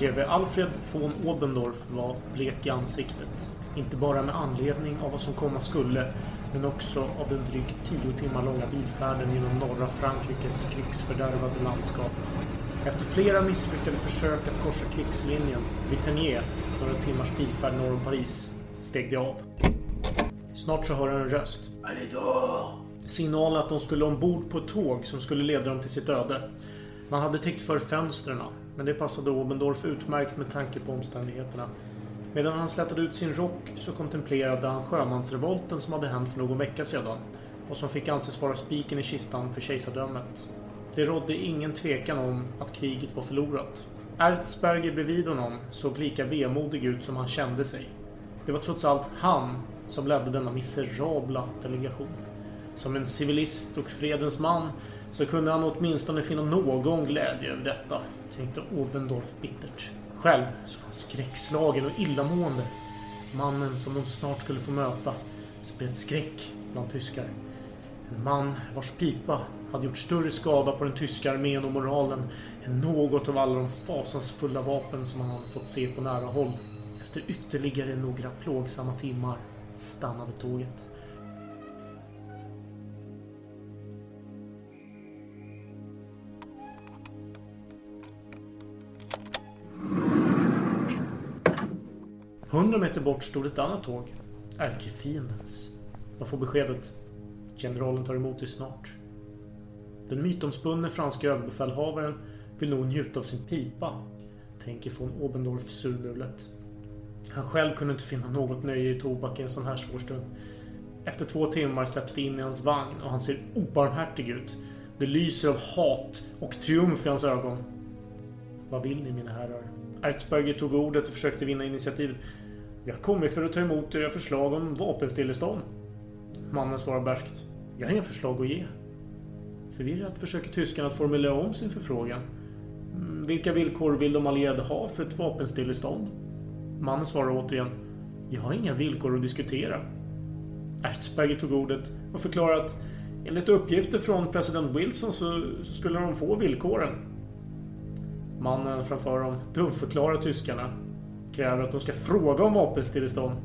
Greve Alfred von Obendorf var blek i ansiktet. Inte bara med anledning av vad som komma skulle, men också av den drygt tio timmar långa bilfärden genom norra Frankrikes krigsfördärvade landskap. Efter flera misslyckade försök att korsa krigslinjen vid Ternier, några timmars bilfärd norr om Paris, steg de av. Snart så hör han en röst. Signal att de skulle ombord på ett tåg som skulle leda dem till sitt öde. Man hade täckt för fönstren, men det passade Obendorf utmärkt med tanke på omständigheterna. Medan han slätade ut sin rock så kontemplerade han sjömansrevolten som hade hänt för någon vecka sedan och som fick anses vara spiken i kistan för kejsardömet. Det rådde ingen tvekan om att kriget var förlorat. Erzberger bredvid honom såg lika vemodig ut som han kände sig. Det var trots allt han som ledde denna miserabla delegation. Som en civilist och fredens man så kunde han åtminstone finna någon glädje över detta, tänkte Obendorf bittert. Själv så var han skräckslagen och illamående. Mannen som de snart skulle få möta spred skräck bland tyskar. En man vars pipa hade gjort större skada på den tyska armén och moralen än något av alla de fasansfulla vapen som han hade fått se på nära håll. Efter ytterligare några plågsamma timmar stannade tåget. Hundra meter bort stod ett annat tåg. Ärkefiendens. De får beskedet. Generalen tar emot dig snart. Den mytomspunne franska överbefälhavaren vill nog njuta av sin pipa, tänker von Obendorf surmulet. Han själv kunde inte finna något nöje i tobak i en sån här svår stund. Efter två timmar släpps det in i hans vagn och han ser obarmhärtig ut. Det lyser av hat och triumf i hans ögon. Vad vill ni mina herrar? Erzberger tog ordet och försökte vinna initiativet. Jag har kommit för att ta emot era förslag om vapenstillestånd. Mannen svarar berskt. Jag har inga förslag att ge. Förvirrat försöker tyskarna att formulera om sin förfrågan. Mm, vilka villkor vill de allierade ha för ett vapenstillestånd? Mannen svarar återigen. Jag har inga villkor att diskutera. Erzberger tog ordet och förklarade att enligt uppgifter från president Wilson så skulle de få villkoren. Mannen framför dem dumförklarar tyskarna. Kräver att de ska fråga om vapenstillestånd.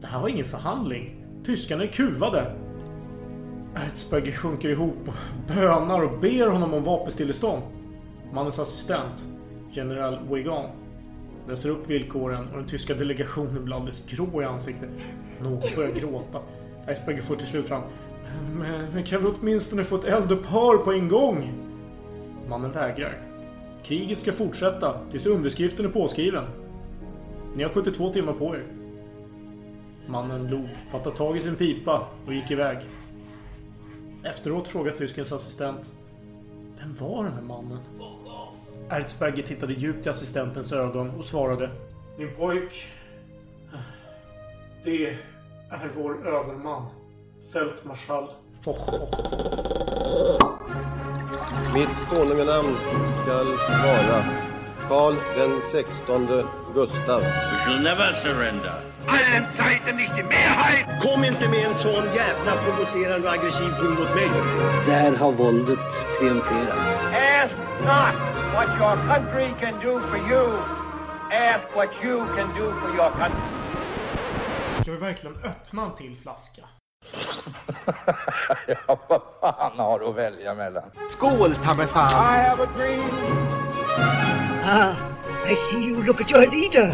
Det här var ingen förhandling. Tyskarna är kuvade. Erzberger sjunker ihop och bönar och ber honom om vapenstillestånd. Mannens assistent, general Wegan, läser upp villkoren och den tyska delegationen blir alldeles grå i ansiktet. Någon börjar gråta. Erzberger får till slut fram. Men, men kan vi åtminstone få ett eldupphör på en gång? Mannen vägrar. Kriget ska fortsätta tills underskriften är påskriven. Ni har 72 timmar på er. Mannen log, fattade tag i sin pipa och gick iväg. Efteråt frågade tyskens assistent. Vem var den här mannen? Erzberger tittade djupt i assistentens ögon och svarade. Min pojk. Det är vår överman. Fältmarskall Foch. Mitt konunganamn skall vara Karl den sextonde Gustav. We shall never surrender. allen Zeiten nicht die Mehrheit. Kom inte med en sån jävla provocerande och aggressiv ton mot mig. Där har våldet triumferat. Ask not what your country can do for you. Ask what you can do for your country. Ska vi verkligen öppna en till flaska? Ja, vad fan har du att välja mellan? Skål ta mig fan! I have a dream. Ah, I see you look at your leader.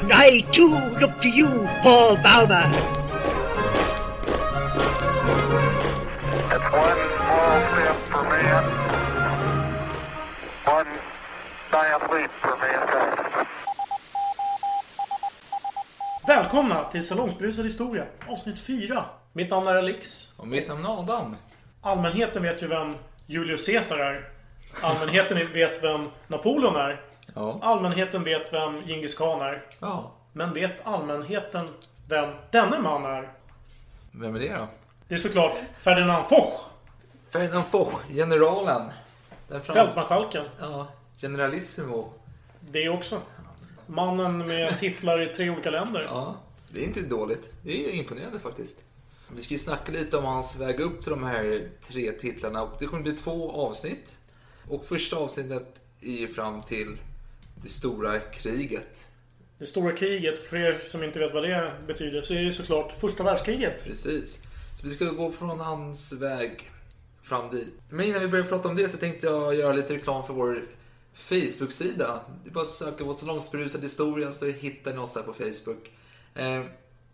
And I too look to you, Paul Bauma. It's one small step for man, one giant leap for mankind. Välkomna till Salongsberusad historia, avsnitt 4. Mitt namn är Alex. Och mitt namn är Adam. Allmänheten vet ju vem Julius Caesar är. Allmänheten vet vem Napoleon är. Ja. Allmänheten vet vem Djingis khan är. Ja. Men vet allmänheten vem denne man är? Vem är det då? Det är såklart Ferdinand Foch, Ferdinand Foch, generalen. Fältmarskalken. Ja, generalissimo. Det är också. Mannen med titlar i tre olika länder. Ja, det är inte dåligt. Det är imponerande faktiskt. Vi ska ju snacka lite om hans väg upp till de här tre titlarna. Det kommer bli två avsnitt. Och första avsnittet är ju fram till det stora kriget. Det stora kriget, för er som inte vet vad det betyder, så är det såklart första världskriget. Precis. Så vi ska gå från hans väg fram dit. Men innan vi börjar prata om det så tänkte jag göra lite reklam för vår Facebook-sida. Det är bara att söka på salongsberusad historia så hittar ni oss här på Facebook. Eh,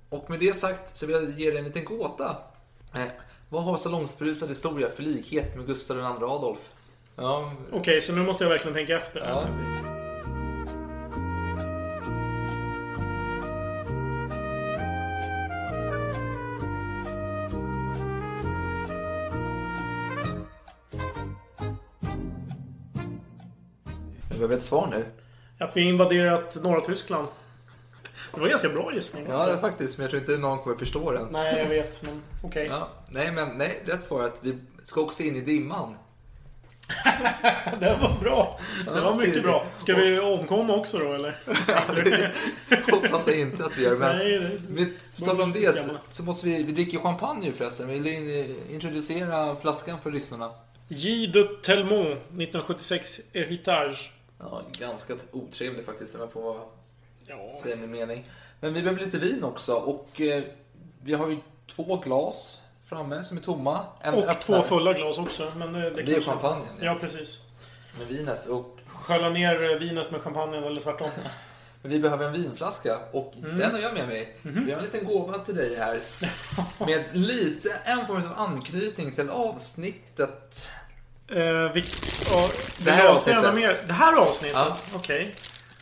och med det sagt så vill jag ge dig en liten gåta. Eh, vad har salongsberusad historia för likhet med Gustav II Adolf? Ja, Okej, så nu måste jag verkligen tänka efter. Ja. Vi behöver ett svar nu. Att vi invaderat norra Tyskland. Det var en ganska bra gissning. Ja, det är faktiskt, men jag tror inte någon kommer förstå den. Nej, jag vet, men okej. Ja, nej, men nej, rätt svar är att vi ska också in i dimman. Det var bra. Det var mycket bra. Ska vi omkomma också då, eller? Hoppas jag inte att vi gör, men... Nej, det- tal om det så, så måste vi... Vi dricker champagne nu förresten. Vill in- introducera flaskan för lyssnarna? J. de Telmont, 1976, Heritage. Ja, ganska otrevlig faktiskt om jag får Ja. säga min mening. Men vi behöver lite vin också och eh, vi har ju två glas framme som är tomma. En Och öppnare två fulla glas också. Men det, det, Det är champagnen, ja. Ja, precis. med vinet. Och, Skölja ner vinet med champagnen eller tvärtom. men vi behöver en vinflaska och Mm. den har jag med mig. Mhm. Vi har en liten gåva till dig här. med lite, en form av anknytning till avsnittet. Eh, vilk, ja, Det här avsnittet. Det här avsnittet? Ja. Okej.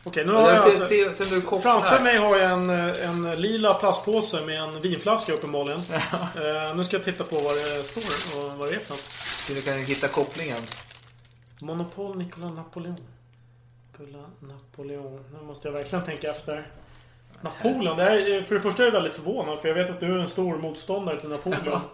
Okej, nu har jag alltså... ser- ser du kopplar Framför här? mig har jag en, en lila plastpåse med en vinflaska uppenbarligen. Eh, nu ska jag titta på vad det står och vad det är för något. Du kan hitta kopplingen. Monopol Nicolas Napoleon. Nicolas Napoleon. Nu måste jag verkligen tänka efter. Napoleon. Det här, är- för det första är jag väldigt förvånad för jag vet att du är en stor motståndare till Napoleon.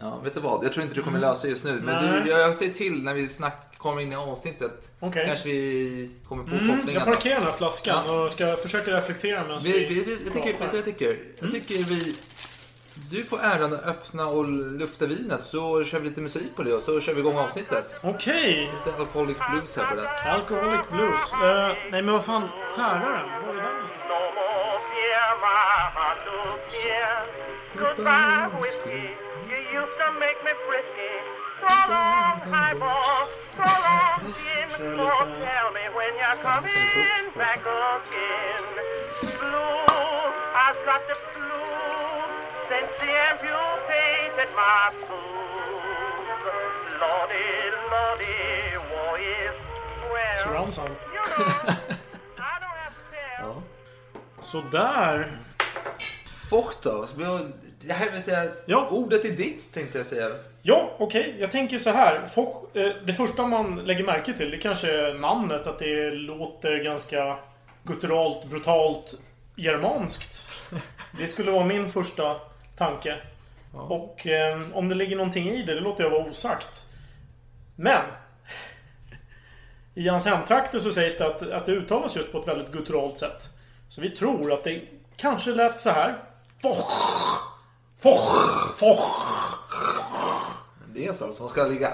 Ja, vet du vad? Jag tror inte du kommer lösa just nu. Men du, jag, jag säger till när vi snack, kommer in i avsnittet. Okej. Kanske vi kommer på Mm, kopplingen. jag parkerar den här flaskan och ska försöka reflektera medan Vi, vi, vi, jag, tycker, vet du pratar. vad jag tycker? Jag tycker vi... Du får äran att öppna och lufta vinet så kör vi lite musik på det och så kör vi igång avsnittet. Okej. Lite Alcoholic Blues här på det. Alcoholic Blues. Eh, nej men vad fan. Här är den. Var är den någonstans? Goodbye, whiskey. You used to make me frisky. So long, highball. So long, gin. Kör So tell me when you're coming back again. Blue, I've got the flu since the amputated my foot. Lordy, lordy, war is well. Surround sound. You know, I don't have to tell. Sådär. Fock då? Vi har- Det här vill säga, Ja. ordet är ditt tänkte jag säga. Ja, okej. Jag tänker så här. Folk, eh, det första man lägger märke till det kanske är namnet. Att det låter ganska gutturalt, brutalt, germanskt. Det skulle vara min första tanke. Och eh, om det ligger någonting i det, det låter jag vara osagt. Men! I hans hemtrakter så sägs det att, att det uttalas just på ett väldigt gutturalt sätt. Så vi tror att det kanske lät så här. Foch! Foch! Foch! Det är så alltså, man ska ligga...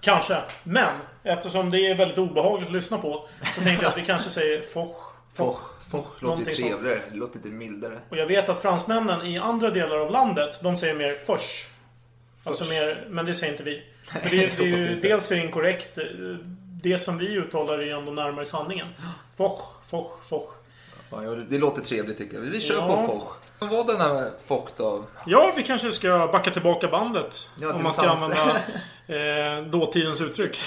Kanske. Men eftersom det är väldigt obehagligt att lyssna på så tänkte jag att vi kanske säger foch. Foch, foch låter trevligare, det låter lite mildare. Och jag vet att fransmännen i andra delar av landet, de säger mer förs. Alltså mer, men det säger inte vi. För det, det är ju dels för inkorrekt. Det som vi uttalar är ju ändå närmare sanningen. Foch, foch, foch. Ja, det låter trevligt tycker jag. Vi kör Ja. på Foch. Vad var den här Foch då? Ja, vi kanske ska backa tillbaka bandet. Ja, till om man ska sans. använda eh, dåtidens uttryck.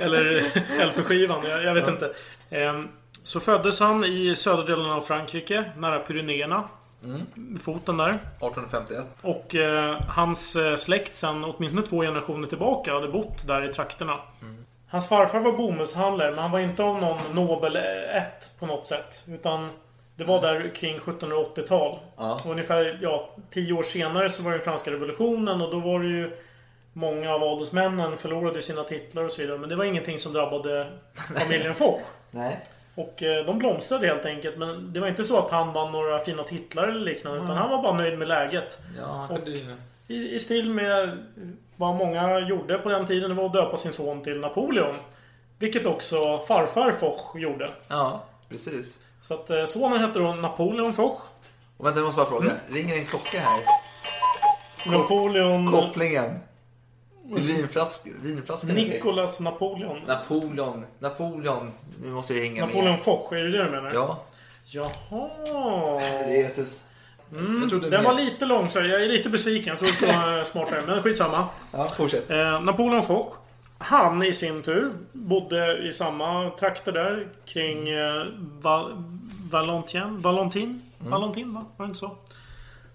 Eller LP-skivan, jag, jag vet inte. Eh, så föddes han i södra delen av Frankrike, nära Pyrenéerna. Mm. Foten där. 1851. Och eh, hans eh, släkt sen åtminstone två generationer tillbaka hade bott där i trakterna. Hans farfar var bomullshandlare, men han var inte av någon nobel ett på något sätt. Utan det var där kring 1780-tal. Ja. Ungefär ja, tio år senare så var det den franska revolutionen och då var det ju Många av adelsmännen förlorade sina titlar och så vidare. Men det var ingenting som drabbade familjen Foch. Nej. Och eh, de blomstrade helt enkelt. Men det var inte så att han vann några fina titlar eller liknande. Utan han var bara nöjd med läget. Ja, Och i, I stil med vad många gjorde på den tiden. Det var att döpa sin son till Napoleon. Vilket också farfar Foch gjorde. Ja, precis. Så att eh, sonen hette då Napoleon Foch. Och vänta, jag måste bara fråga. Mm. Ringer en klocka här? Napoleon... Kopplingen. Till vinflask, vinflaskan. Nicolas Napoleon. Napoleon. Napoleon. Nu måste jag hänga Napoleon med. Foch, är det det du menar? Ja. Jaha. Jesus. Mm, den mer. var lite lång så jag är lite besviken. Jag trodde det skulle vara smartare. Men skitsamma. Ja, fortsätt. Eh, Napoleon Foch. Han i sin tur bodde i samma trakter där kring eh, Val Valentin. Valentin? Valentin va? Var det inte så?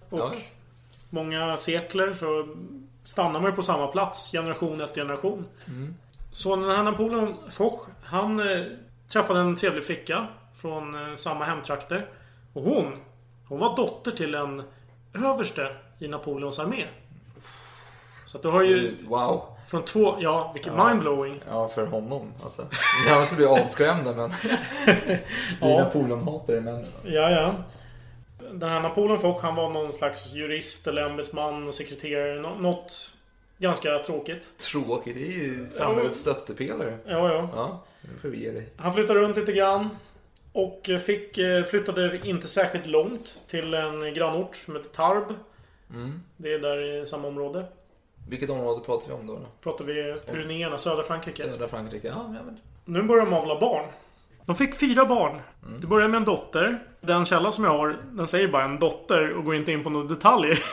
Och Ja. många sekler så stannar man på samma plats generation efter generation. Så den här Napoleon Foch, han eh, träffade en trevlig flicka från eh, samma hemtrakter. Och hon, hon var dotter till en överste i Napoleons armé. Så att du har ju Wow. Från två, ja vilket Ja. mindblowing. Ja, för honom. Alltså. Jag skulle bli avskrämda, men... Är Ja. Napoleon-hatare, men... Ja, ja. Den här Napoleon Foch, han var någon slags jurist eller ämbetsman och sekreterare. Nå- något ganska tråkigt. Tråkigt. Det är ju samhällets stöttepelare. Ja, ja. Ja, nu får vi ge dig. Han flyttade runt lite grann. Och eh, fick, eh, flyttade inte särskilt långt till en grannort som heter Tarbes. Mm. Det är där i samma område. Vilket område pratar vi om då? då? Pratar vi Pyrenéerna, södra Frankrike. Södra Frankrike? Ja, men... Nu börjar de avla barn. De fick fyra barn. Det börjar med en dotter. Den källa som jag har, den säger bara en dotter och går inte in på några detaljer.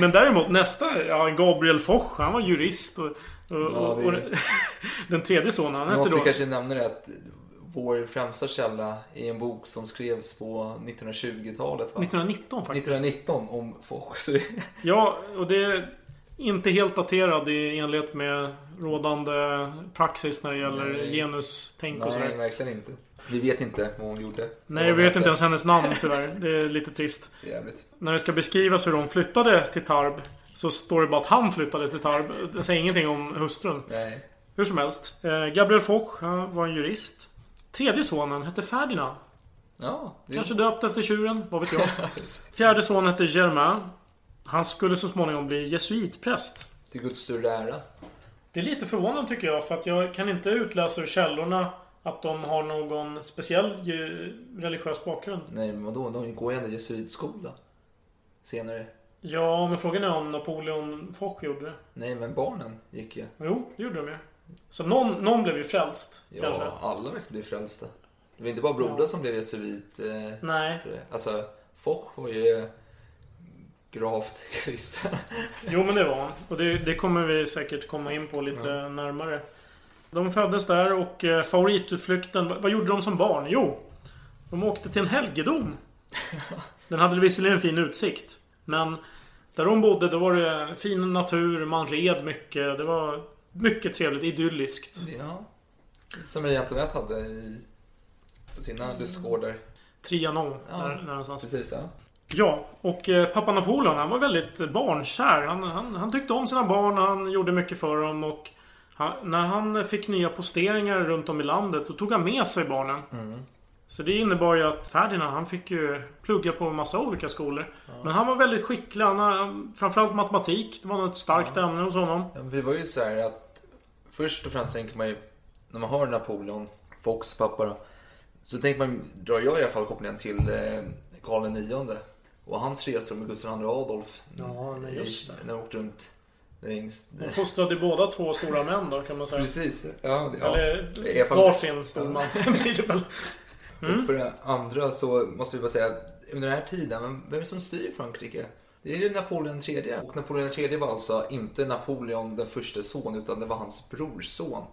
Men däremot nästa, ja, Gabriel Foch, han var jurist. Och, och, Ja, det- och den tredje sonen, han Vi hette måste då... kanske nämna det att vår främsta källa är en bok som skrevs på 1920-talet, va? 1919 faktiskt. 1919 om Foch. Ja, och det inte helt daterad i enlighet med rådande praxis när det gäller Nej. genustänk och Nej, sådär. verkligen inte. Vi vet inte vad hon gjorde. Nej, jag vet inte ens hennes namn tyvärr. Det är lite trist. Jävligt. När det ska beskrivas hur de flyttade till Tarb så står det bara att han flyttade till Tarb. Det säger ingenting om hustrun. Nej. Hur som helst. Eh, Gabriel Foch var en jurist. Tredje sonen hette Ferdinand. Ja, Kanske döpt efter tjuren, vad vet jag. Fjärde son hette Germain. Han skulle så småningom bli jesuitpräst. Till Guds större ära. Det är lite förvånande tycker jag, för att jag kan inte utläsa ur källorna att de har någon speciell religiös bakgrund. Nej, men vadå? De går ju ändå jesuitskola. Senare. Ja, men frågan är om Napoleon Foch gjorde det. Nej, men barnen gick ju. Jo, det gjorde de ju. Så någon, någon blev ju frälst, Ja, kanske. alla verkar bli frälsta. Det var inte bara brodern som blev jesuit. Eh, Nej. Alltså, Foch var ju gravt kristen. Jo, men det var han. Och det, det kommer vi säkert komma in på lite närmare. De föddes där och eh, favoritutflykten, vad, vad gjorde de som barn? Jo, de åkte till en helgedom. Den hade visserligen en fin utsikt. Men där de bodde, då var det fin natur, man red mycket. Det var mycket trevligt, idylliskt. Ja. Som Marie Antoinette hade i sina lustgårdar. Trianon, Ja, där, där någonstans. Precis, ja. Ja, och eh, pappa Napoleon han var väldigt barnkär. Han, han, han tyckte om sina barn han gjorde mycket för dem. Och han, när han fick nya posteringar runt om i landet då tog han med sig barnen. Så det innebar ju att Ferdinand han fick ju plugga på en massa olika skolor. Men han var väldigt skicklig. Han, framförallt matematik. Det var något starkt ämne hos honom. Ja, Det var ju så här att först och främst tänker man ju när man hör Napoleon, Fox pappa då, så tänker man, drar jag i alla fall kopplingen till eh, Karl IX och hans resor med Gustav II Adolf. Ja, men just det. När de åkte runt längs... De fostrade båda två stora män då kan man säga. Precis. Ja, ja. Eller varsin stor man blir det väl. Och för det andra så måste vi bara säga, under den här tiden, men vem är det som styr Frankrike? Det är ju Napoleon III. Och Napoleon III var alltså inte Napoleon den första son, utan det var hans brorson.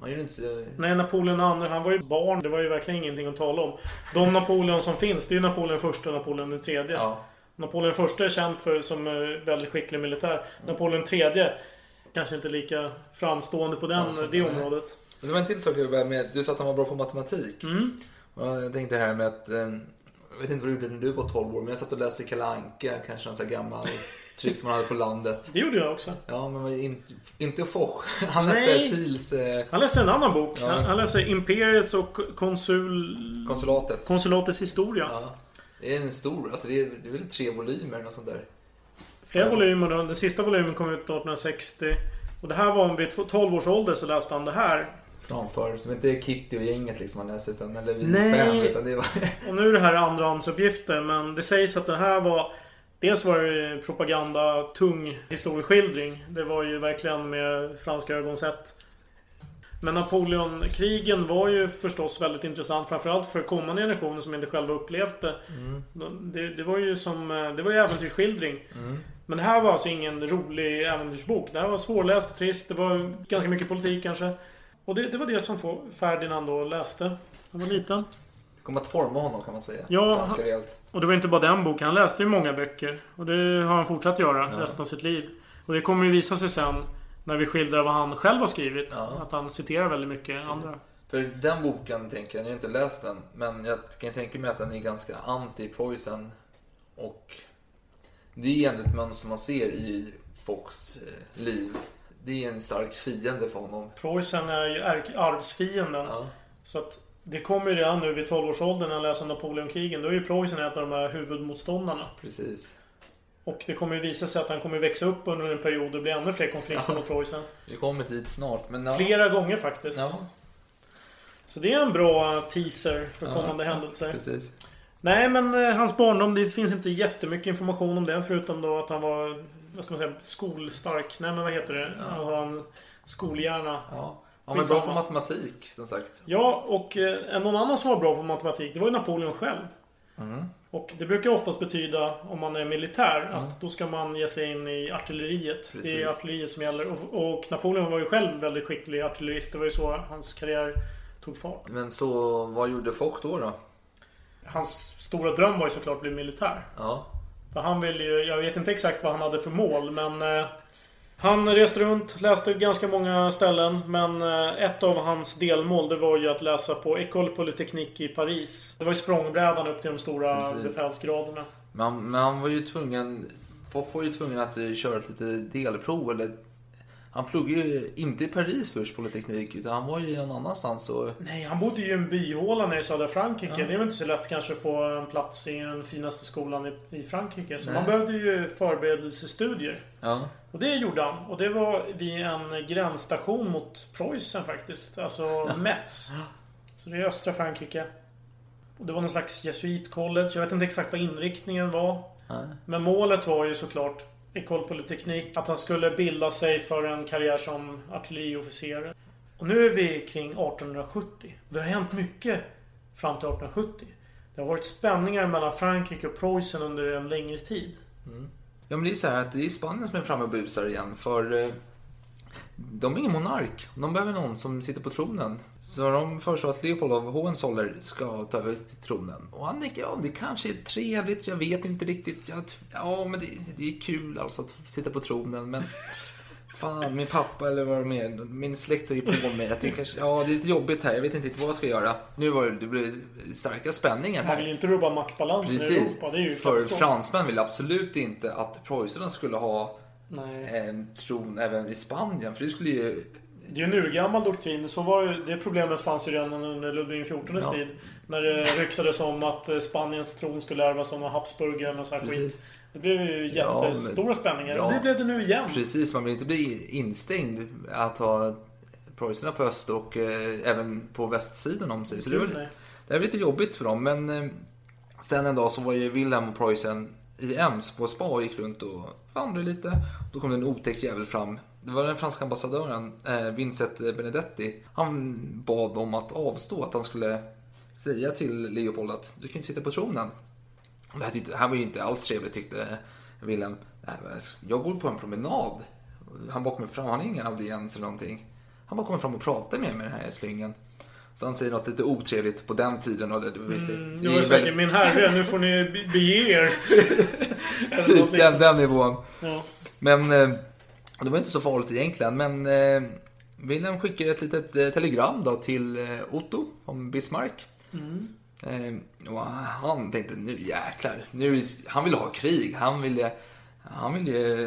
Han gjorde inte... Nej, Napoleon II, han var ju barn. Det var ju verkligen ingenting att tala om. De Napoleon som finns, det är ju Napoleon I och Napoleon III. Ja. Napoleon I är känd för som eh, väldigt skicklig militär. Napoleon III kanske inte lika framstående på den, Framstående, det nej. området. Det var en till sak med. Du sa att han var bra på matematik. Mm. Och jag tänkte här med att... eh, Jag vet inte vad du gjorde när du var 12 år, men jag satt och läste Kalle Anka, kanske någon sån här gammal tryck som man hade på landet. Det gjorde jag också. Ja, men var ju inte, Foch. Han läste Nej. Thiels eh, Han läste en annan bok. Ja. Han, han läste Imperiets och konsul... konsulatets. konsulatets historia. Ja. Det är en stor, alltså det är, det är väl tre volymer och sånt där. Flera volymer. Den sista volymen kom ut 1860. Och det här var om vid 12 års ålder så läste han det här. framför. De är inte Kitty och gänget liksom man läser utan, eller vi Nej. fem, utan det var... Och nu är det här andrahandsuppgifter men det sägs att det här var Dels var det ju propaganda, tung historieskildring. Det var ju verkligen med franska ögon sett. Men Napoleonkrigen var ju förstås väldigt intressant. Framförallt för kommande generationer som inte själva upplevt det. Mm. Det, det var ju som... Det var ju äventyrsskildring. Men det här var alltså ingen rolig äventyrsbok. Det här var svårläst och trist. Det var ganska mycket politik kanske. Och det, det var det som Ferdinand då läste. Han var liten. Kommer att forma honom kan man säga. Ja, Ganska rejält. Och det var inte bara den boken. Han läste ju många böcker. Och det har han fortsatt göra Ja. resten av sitt liv. Och det kommer ju visa sig sen när vi skildrar vad han själv har skrivit. Ja. Att han citerar väldigt mycket andra. För den boken tänker jag, jag har inte läst den, men jag kan tänka mig att den är ganska anti-Preussen. Och det är ändå ett mönster man ser i Fox eh, liv. Det är en stark fiende för honom. Preussen är ju arvsfienden. Ja. Så att det kommer ju redan nu vid 12-årsåldern när han läser Napoleonkrigen. Då är ju Preussen ett av de här huvudmotståndarna. Precis. Och det kommer ju visa sig att han kommer växa upp under en period och bli ännu fler konflikter mot Preussen. Vi kommer dit snart, men ja. Flera gånger faktiskt. Ja, Så det är en bra teaser för Ja, kommande ja, händelser. precis. Nej, men eh, hans barndom, det finns inte jättemycket information om det. Förutom då att han var, vad ska man säga, skolstark. Nej, men vad heter det? Han har en skolhjärna. Ja. Han var bra på matematik, som sagt. Ja, och eh, någon annan som var bra på matematik, det var ju Napoleon själv. Mm. Och det brukar oftast betyda, om man är militär, att då ska man ge sig in i artilleriet. Det Precis. är artilleriet som gäller. Och, och Napoleon var ju själv väldigt skicklig artillerist. Det var ju så hans karriär tog fart. Men så, vad gjorde Fock då? då? Hans stora dröm var ju såklart att bli militär. Ja. För han ville ju, jag vet inte exakt vad han hade för mål men eh, Han reste runt, läste ganska många ställen men eh, ett av hans delmål det var ju att läsa på École Polytechnique i Paris. Det var ju språngbrädan upp till de stora Precis. befälsgraderna. Men, han- men han var ju tvungen... Fock var ju tvungen att eh, köra ett litet delprov eller... Han pluggade ju inte i Paris först, Polyteknik, utan han var ju någon annanstans och... Nej, han bodde ju i en byhåla nere i södra Frankrike. Ja. Det är väl inte så lätt kanske att få en plats i den finaste skolan i, i Frankrike. Så Nej. man behövde ju förberedelsestudier. Ja. Och det gjorde han. Och det var vid en gränsstation mot Preussen faktiskt. Alltså Metz. Så det är östra Frankrike. Och det var någon slags jesuitcollege. Jag vet inte exakt vad inriktningen var. Nej. Men målet var ju såklart École Polytechnique. Att han skulle bilda sig för en karriär som artilleriofficer. Och nu är vi kring 1870. Det har hänt mycket fram till 1870. Det har varit spänningar mellan Frankrike och Preussen under en längre tid. Mm. Ja men det är så här att det är Spanien som är framme och busar igen för eh, de är ingen monark. De behöver någon som sitter på tronen. Så de föreslår att Leopold av Hohenzoller ska ta över till tronen. Och han tänker, ja det kanske är trevligt, jag vet inte riktigt. Jag, ja men det, det är kul alltså att sitta på tronen men Fan, min pappa eller vad de är, min släkt är på mig. Det kanske, ja, det är lite jobbigt här, jag vet inte vad jag ska göra. Nu var det, det blev starka spänningar här. Man vill inte rubba maktbalansen i. Europa. Det är ju För fransmän ville absolut inte att preussarna skulle ha Nej. en tron även i Spanien. För det skulle ju... Det är ju en urgammal doktrin. Så var ju, det problemet fanns ju redan under Ludvig XIVs Ja. tid. När det ryktades om att eh, Spaniens tron skulle ärvas av några Habsburgare och så här Precis. skit. Det blev ju Ja, men- jättestora spänningar. Ja. Och det blev det nu igen. Precis, man vill inte bli instängd att ha preussarna på öst och eh, även på västsidan om sig. Så det var, det var lite jobbigt för dem. Men eh, sen en dag så var ju Wilhelm och Preussen i Ems på spa och gick runt och vandrade lite. Då kom det en otäck jävel fram. Det var den franska ambassadören eh, Vincent Benedetti. Han bad om att avstå, att han skulle säga till Leopold att du kan inte sitta på tronen. Det här, tyckte, det här var ju inte alls trevligt tyckte Wilhelm. Äh, jag går på en promenad. Han bara kommer fram, han har ingen audiens eller någonting. Han bara kommer fram och pratar med mig den här slyngen. Så han säger något lite otrevligt på den tiden. Och det, visst, Mm, det jag är väldigt- min herre, nu får ni be- bege er. Typ den, den nivån. Ja. Men eh, det var inte så farligt egentligen. Men eh, Wilhelm skickade ett litet eh, telegram då till Otto om Bismarck. Mm. Och han tänkte nu jäklar. Nu, han ville ha krig. Han ville, han ville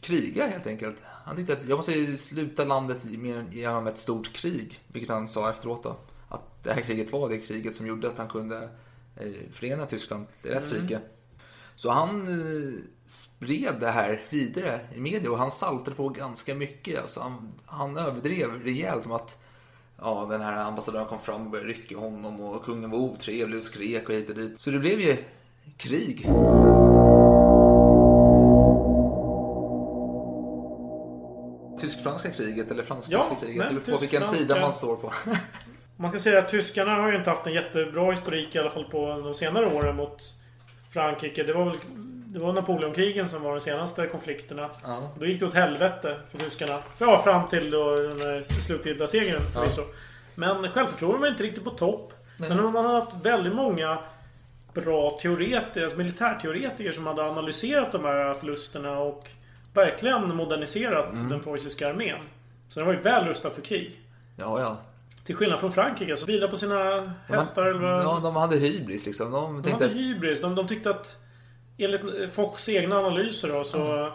kriga helt enkelt. Han tyckte att jag måste sluta landet med- genom ett stort krig. Vilket han sa efteråt då. Att det här kriget var det kriget som gjorde att han kunde eh, förena Tyskland till ett Mm. rike. Så han eh, spred det här vidare i media och han saltade på ganska mycket. Alltså han, han överdrev rejält om att ja, den här ambassadören kom fram och började rycka honom och kungen var otrevlig och skrek och hit och dit. Så det blev ju krig. Tysk-franska kriget eller fransk-tyska Ja, kriget. men på vilken sida man står på. Man ska säga att tyskarna har ju inte haft en jättebra historik i alla fall på de senare åren mot Frankrike. Det var väl det var Napoleonkrigen som var de senaste konflikterna. Ja. Då gick det åt helvete för tyskarna. För, ja, fram till då den här slutgiltiga segern förvisso. Men självförtroendet var inte riktigt på topp. Men man har haft väldigt många bra teoretiker, alltså militärteoretiker som hade analyserat de här förlusterna och verkligen moderniserat den preussiska armén. Så den var ju väl rustad för krig. Ja, ja. Till skillnad från Frankrike som vilade på sina hästar. eller vad- Ja, de hade hybris liksom. De de hade att hybris. De, de tyckte att enligt Fochs egna analyser då så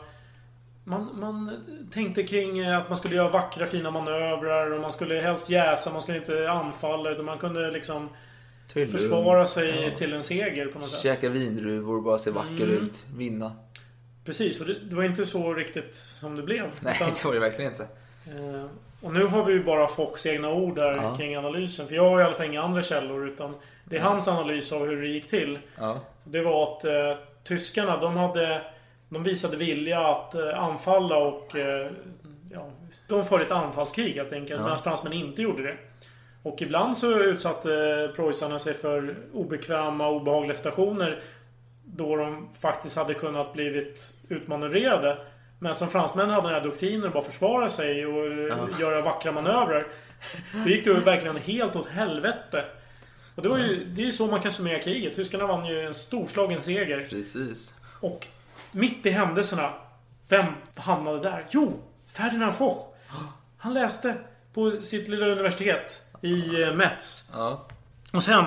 man, man tänkte kring att man skulle göra vackra fina manövrar och man skulle helst jäsa, man skulle inte anfalla utan man kunde liksom Trevlig. försvara sig till en seger på något sätt. käka vindruvor, bara se vacker Mm. ut, vinna. Precis, och det, det var inte så riktigt som det blev. Nej, Utan, det var det verkligen inte. eh, och nu har vi ju bara Fochs egna ord där Ja. kring analysen. För jag har i alla fall inga andra källor utan det är hans analys av hur det gick till. Ja. Det var att eh, tyskarna, de hade... De visade vilja att eh, anfalla och... Eh, ja, de förde ett anfallskrig helt enkelt. Ja. Medan fransmännen inte gjorde det. Och ibland så utsatte eh, preussarna sig för obekväma och obehagliga situationer. Då de faktiskt hade kunnat blivit utmanövrerade. Men som fransmännen hade den här doktrinen att bara försvara sig och Ja. göra vackra manövrer. Då gick det verkligen helt åt helvete. Och det var ju, det är ju så man kan summera kriget. Tyskarna vann ju en storslagen seger. Precis. Och mitt i händelserna, vem hamnade där? Jo! Ferdinand Foch. Han läste på sitt lilla universitet i eh, Metz. Ja. Och sen,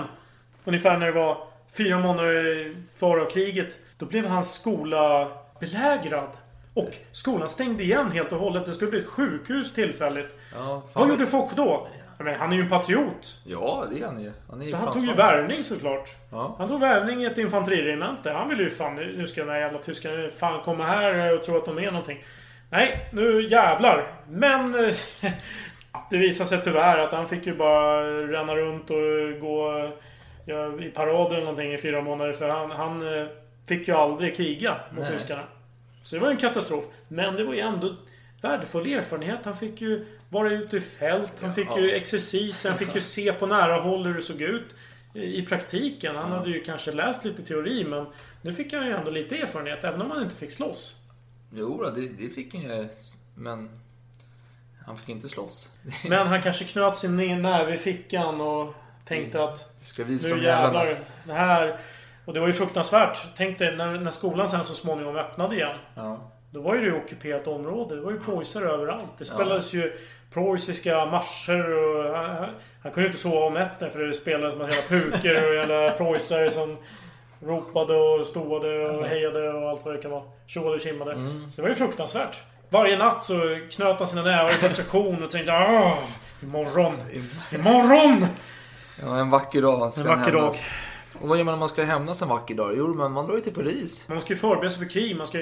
ungefär när det var fyra månader kvar av kriget, då blev hans skola belägrad. Och skolan stängde igen helt och hållet. Det skulle bli ett sjukhus tillfälligt. Ja, Vad gjorde Foch då? Men han är ju en patriot. Ja, det är han ju. Han är Så han tog ju värvning såklart. Ja. Han tog värvning i ett infanteriregemente. Han ville ju fan, nu ska de här jävla tyskarna fan komma här och tro att de är någonting. Nej, nu jävlar. Men... eh, Det visade sig tyvärr att han fick ju bara ränna runt och gå i parader eller någonting i fyra månader. För han, han eh, fick ju aldrig kriga mot Nej. tyskarna. Så det var ju en katastrof. Men det var ju ändå värdefull erfarenhet. Han fick ju vara ute i fält. Han fick ju Ja. exercis. Han fick ju se på nära håll hur det såg ut i praktiken. Han hade ju kanske läst lite teori men nu fick han ju ändå lite erfarenhet även om han inte fick slåss. Jo, det, det fick han ju. Men han fick inte slåss. Men han kanske knöt sin näve i fickan och tänkte att Det ska visa nu jävlar. Det här... Och det var ju fruktansvärt. Tänk dig när, när skolan sen så småningom öppnade igen. Ja. Då var ju det ockuperat område. Det var ju preussar överallt. Det spelades ju preussiska marscher och... Han, han, kunde ju inte sova om nätterna för det spelades med hela puker och jävla preussare som ropade och ståade och hejade och allt vad det kan vara. Tjoade och kimmade. Så det var ju fruktansvärt. Varje natt så knöt han sina nävar i frustration och tänkte Åh, imorgon. Imorgon! Ja, en vacker dag ska En vacker dag. Och vad gör man när man ska hämnas en vacker dag? Jo, men man drar ju till Paris. Man ska ju förbereda sig för krig. Man ska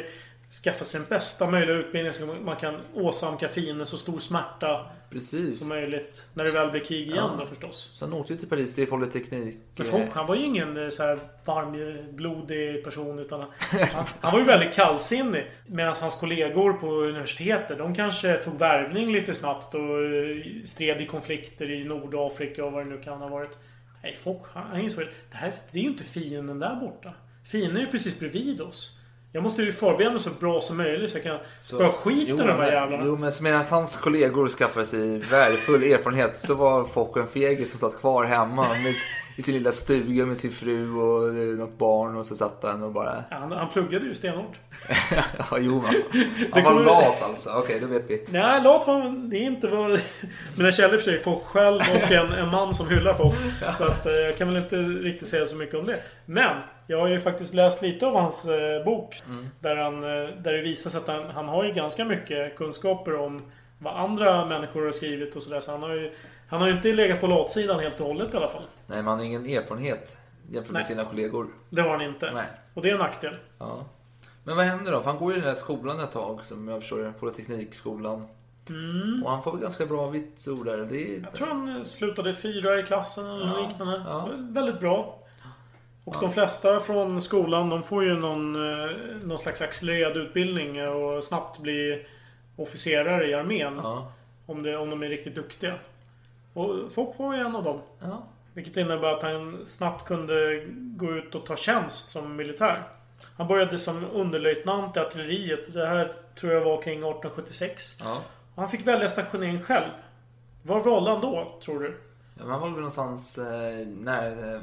skaffa sig den bästa möjliga utbildningen så man kan åsamka fienden så stor smärta Precis. som möjligt. När det väl blir krig igen Ja. då förstås. Så han åkte ju till Paris till Polyteknik. Men Foch, han var ju ingen eh, så här varmblodig person utan han, han var ju väldigt kallsinnig. Medan hans kollegor på universitetet, de kanske tog värvning lite snabbt och eh, stred i konflikter i Nordafrika och vad det nu kan ha varit. Nej, han, han insåg att det här det är ju inte fienden där borta. Fienden är ju precis bredvid oss. Jag måste ju förbereda mig så bra som möjligt så jag kan spöa skiten ur de här jävlarna. jo, men medan hans kollegor skaffade sig värdefull erfarenhet så var folk en fegis som satt kvar hemma med, i sin lilla stuga med sin fru och eh, något barn och så satt han och bara... Ja, Han, han pluggade ju stenhårt. ja, jo, Det han var lat alltså. Okej, då vet vi. Nej, lat var han- det är inte vad... Mina källor för sig Foch själv och en, en man som hyllar Foch. Så att eh, jag kan väl inte riktigt säga så mycket om det. Men jag har ju faktiskt läst lite av hans eh, bok. Där, han, eh, där det visar sig att han, han har ju ganska mycket kunskaper om vad andra människor har skrivit och sådär. Så han har ju... Han har ju inte legat på latsidan helt och hållet i alla fall. Nej, men han har ingen erfarenhet jämfört med Nej. sina kollegor. Det har han inte. Nej. Och det är en nackdel. Ja. Men vad händer då? För han går ju i den här skolan ett tag, som jag förstår det, Polyteknikskolan. Och han får väl ganska bra vitsord där. Det är, Jag tror han eh, slutade fyra i klassen eller Ja, liknande. ja. Väldigt bra. Och de flesta från skolan de får ju någon, eh, någon slags accelererad utbildning och snabbt bli officerare i armén. Ja. Om, det, om de är riktigt duktiga. Och Fock var ju en av dem. Ja. Vilket innebär att han snabbt kunde gå ut och ta tjänst som militär. Han började som underlöjtnant i artilleriet. Det här tror jag var kring 1876. Ja. Han fick välja stationering själv. Var valde han då, tror du? Ja, han var väl någonstans eh, nära,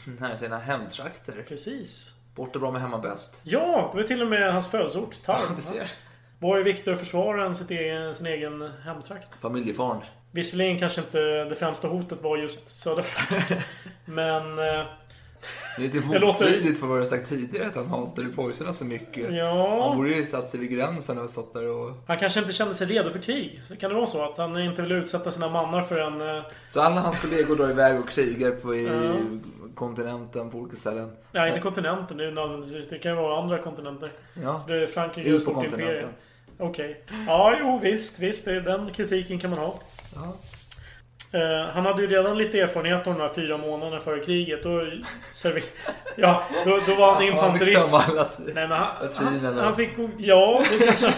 nära sina hemtrakter. Precis. Bort och bra med hemma bäst. Ja, det var till och med hans födelseort, Tarm. Var ju viktigare att försvara än sitt egen, sin egen hemtrakt. Familjefarn. Visserligen kanske inte det främsta hotet var just södra Frankrike. Men... eh, Det är lite Jag låter- motstridigt för vad du har sagt tidigare, att han hatade pojkarna så mycket. Ja. Han borde ju satt sig vid gränsen och stått där och... Han kanske inte kände sig redo för krig. Så kan det vara så? Att han inte ville utsätta sina mannar för en... eh, Så alla hans kollegor drar iväg och krigar på i. kontinenten på olika ställen. Ja, inte kontinenten. Det, är det kan ju vara andra kontinenter. Ja. Det är Frankrike på stort imperium. Okej. Ja, jo visst. Visst, det, den kritiken kan man ha. Ja. Eh, han hade ju redan lite erfarenhet av de här fyra månaderna före kriget. Då, ja, då, då var han Ja, han fick infanterist. alla Nej, men han, han, och- han fick... Ja, det kanske han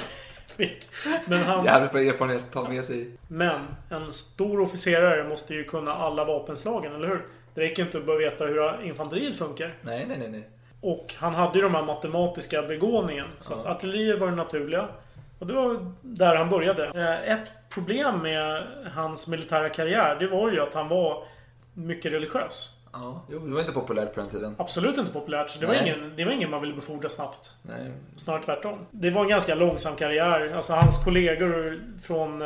fick. Men han... Jävligt bra erfarenhet att ta med sig. Men en stor officerare måste ju kunna alla vapenslagen, eller hur? Det räcker inte att bara veta hur infanteriet funkar. Nej, nej, nej. nej. Och han hade ju de här matematiska begåvningen. Så att artilleriet var det naturliga. Och det var där han började. Eh, Ett problem med hans militära karriär, det var ju att han var mycket religiös. Ja, jo, det var inte populärt på den tiden. Absolut inte populärt. Så det, var ingen, det var ingen man ville befordra snabbt. Nej. Snarare tvärtom. Det var en ganska långsam karriär. Alltså hans kollegor från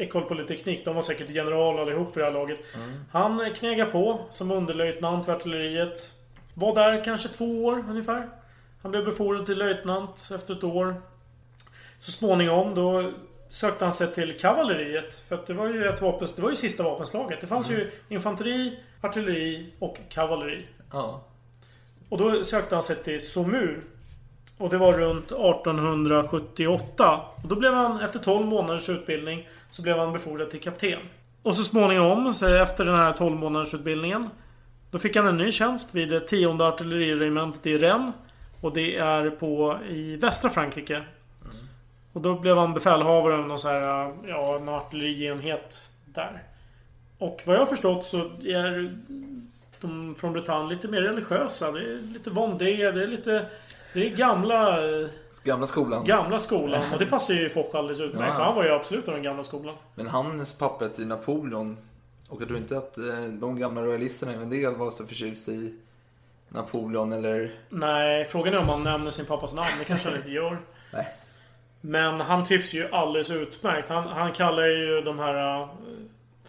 eh, École Polytechnique, de var säkert general allihop för det här laget. Han eh, knegade på som underlöjtnant vid artilleriet. Var där kanske två år ungefär. Han blev befordrad till löjtnant efter ett år. Så småningom då sökte han sig till kavalleriet. För att det var ju ett vapen, det var ju sista vapenslaget. Det fanns ju infanteri, artilleri och kavalleri. Ja. Och då sökte han sig till Saumur. Och det var runt 1878. Och då blev han, efter 12 månaders utbildning, så blev han befordrad till kapten. Och så småningom, så efter den här 12 månaders utbildningen, då fick han en ny tjänst vid det tionde artilleriregementet i Rennes. Och det är på i västra Frankrike. Och då blev han befälhavare över någon så här, ja, en artillerienhet där. Och vad jag har förstått så är de från Bretagne lite mer religiösa. Det är lite Vendée, det är lite... Det är gamla... eh, Gamla skolan. Gamla skolan. Och det passar ju Foch alldeles utmärkt. Ja. För han var ju absolut av den gamla skolan. Men hans pappa hette ju Napoleon. Och jag tror inte att eh, de gamla royalisterna, även det var så förtjust i Napoleon eller... Nej, frågan är om han nämner sin pappas namn. Det kanske han inte gör. Nej. Men han trivs ju alldeles utmärkt. Han, han kallar ju de här... eh,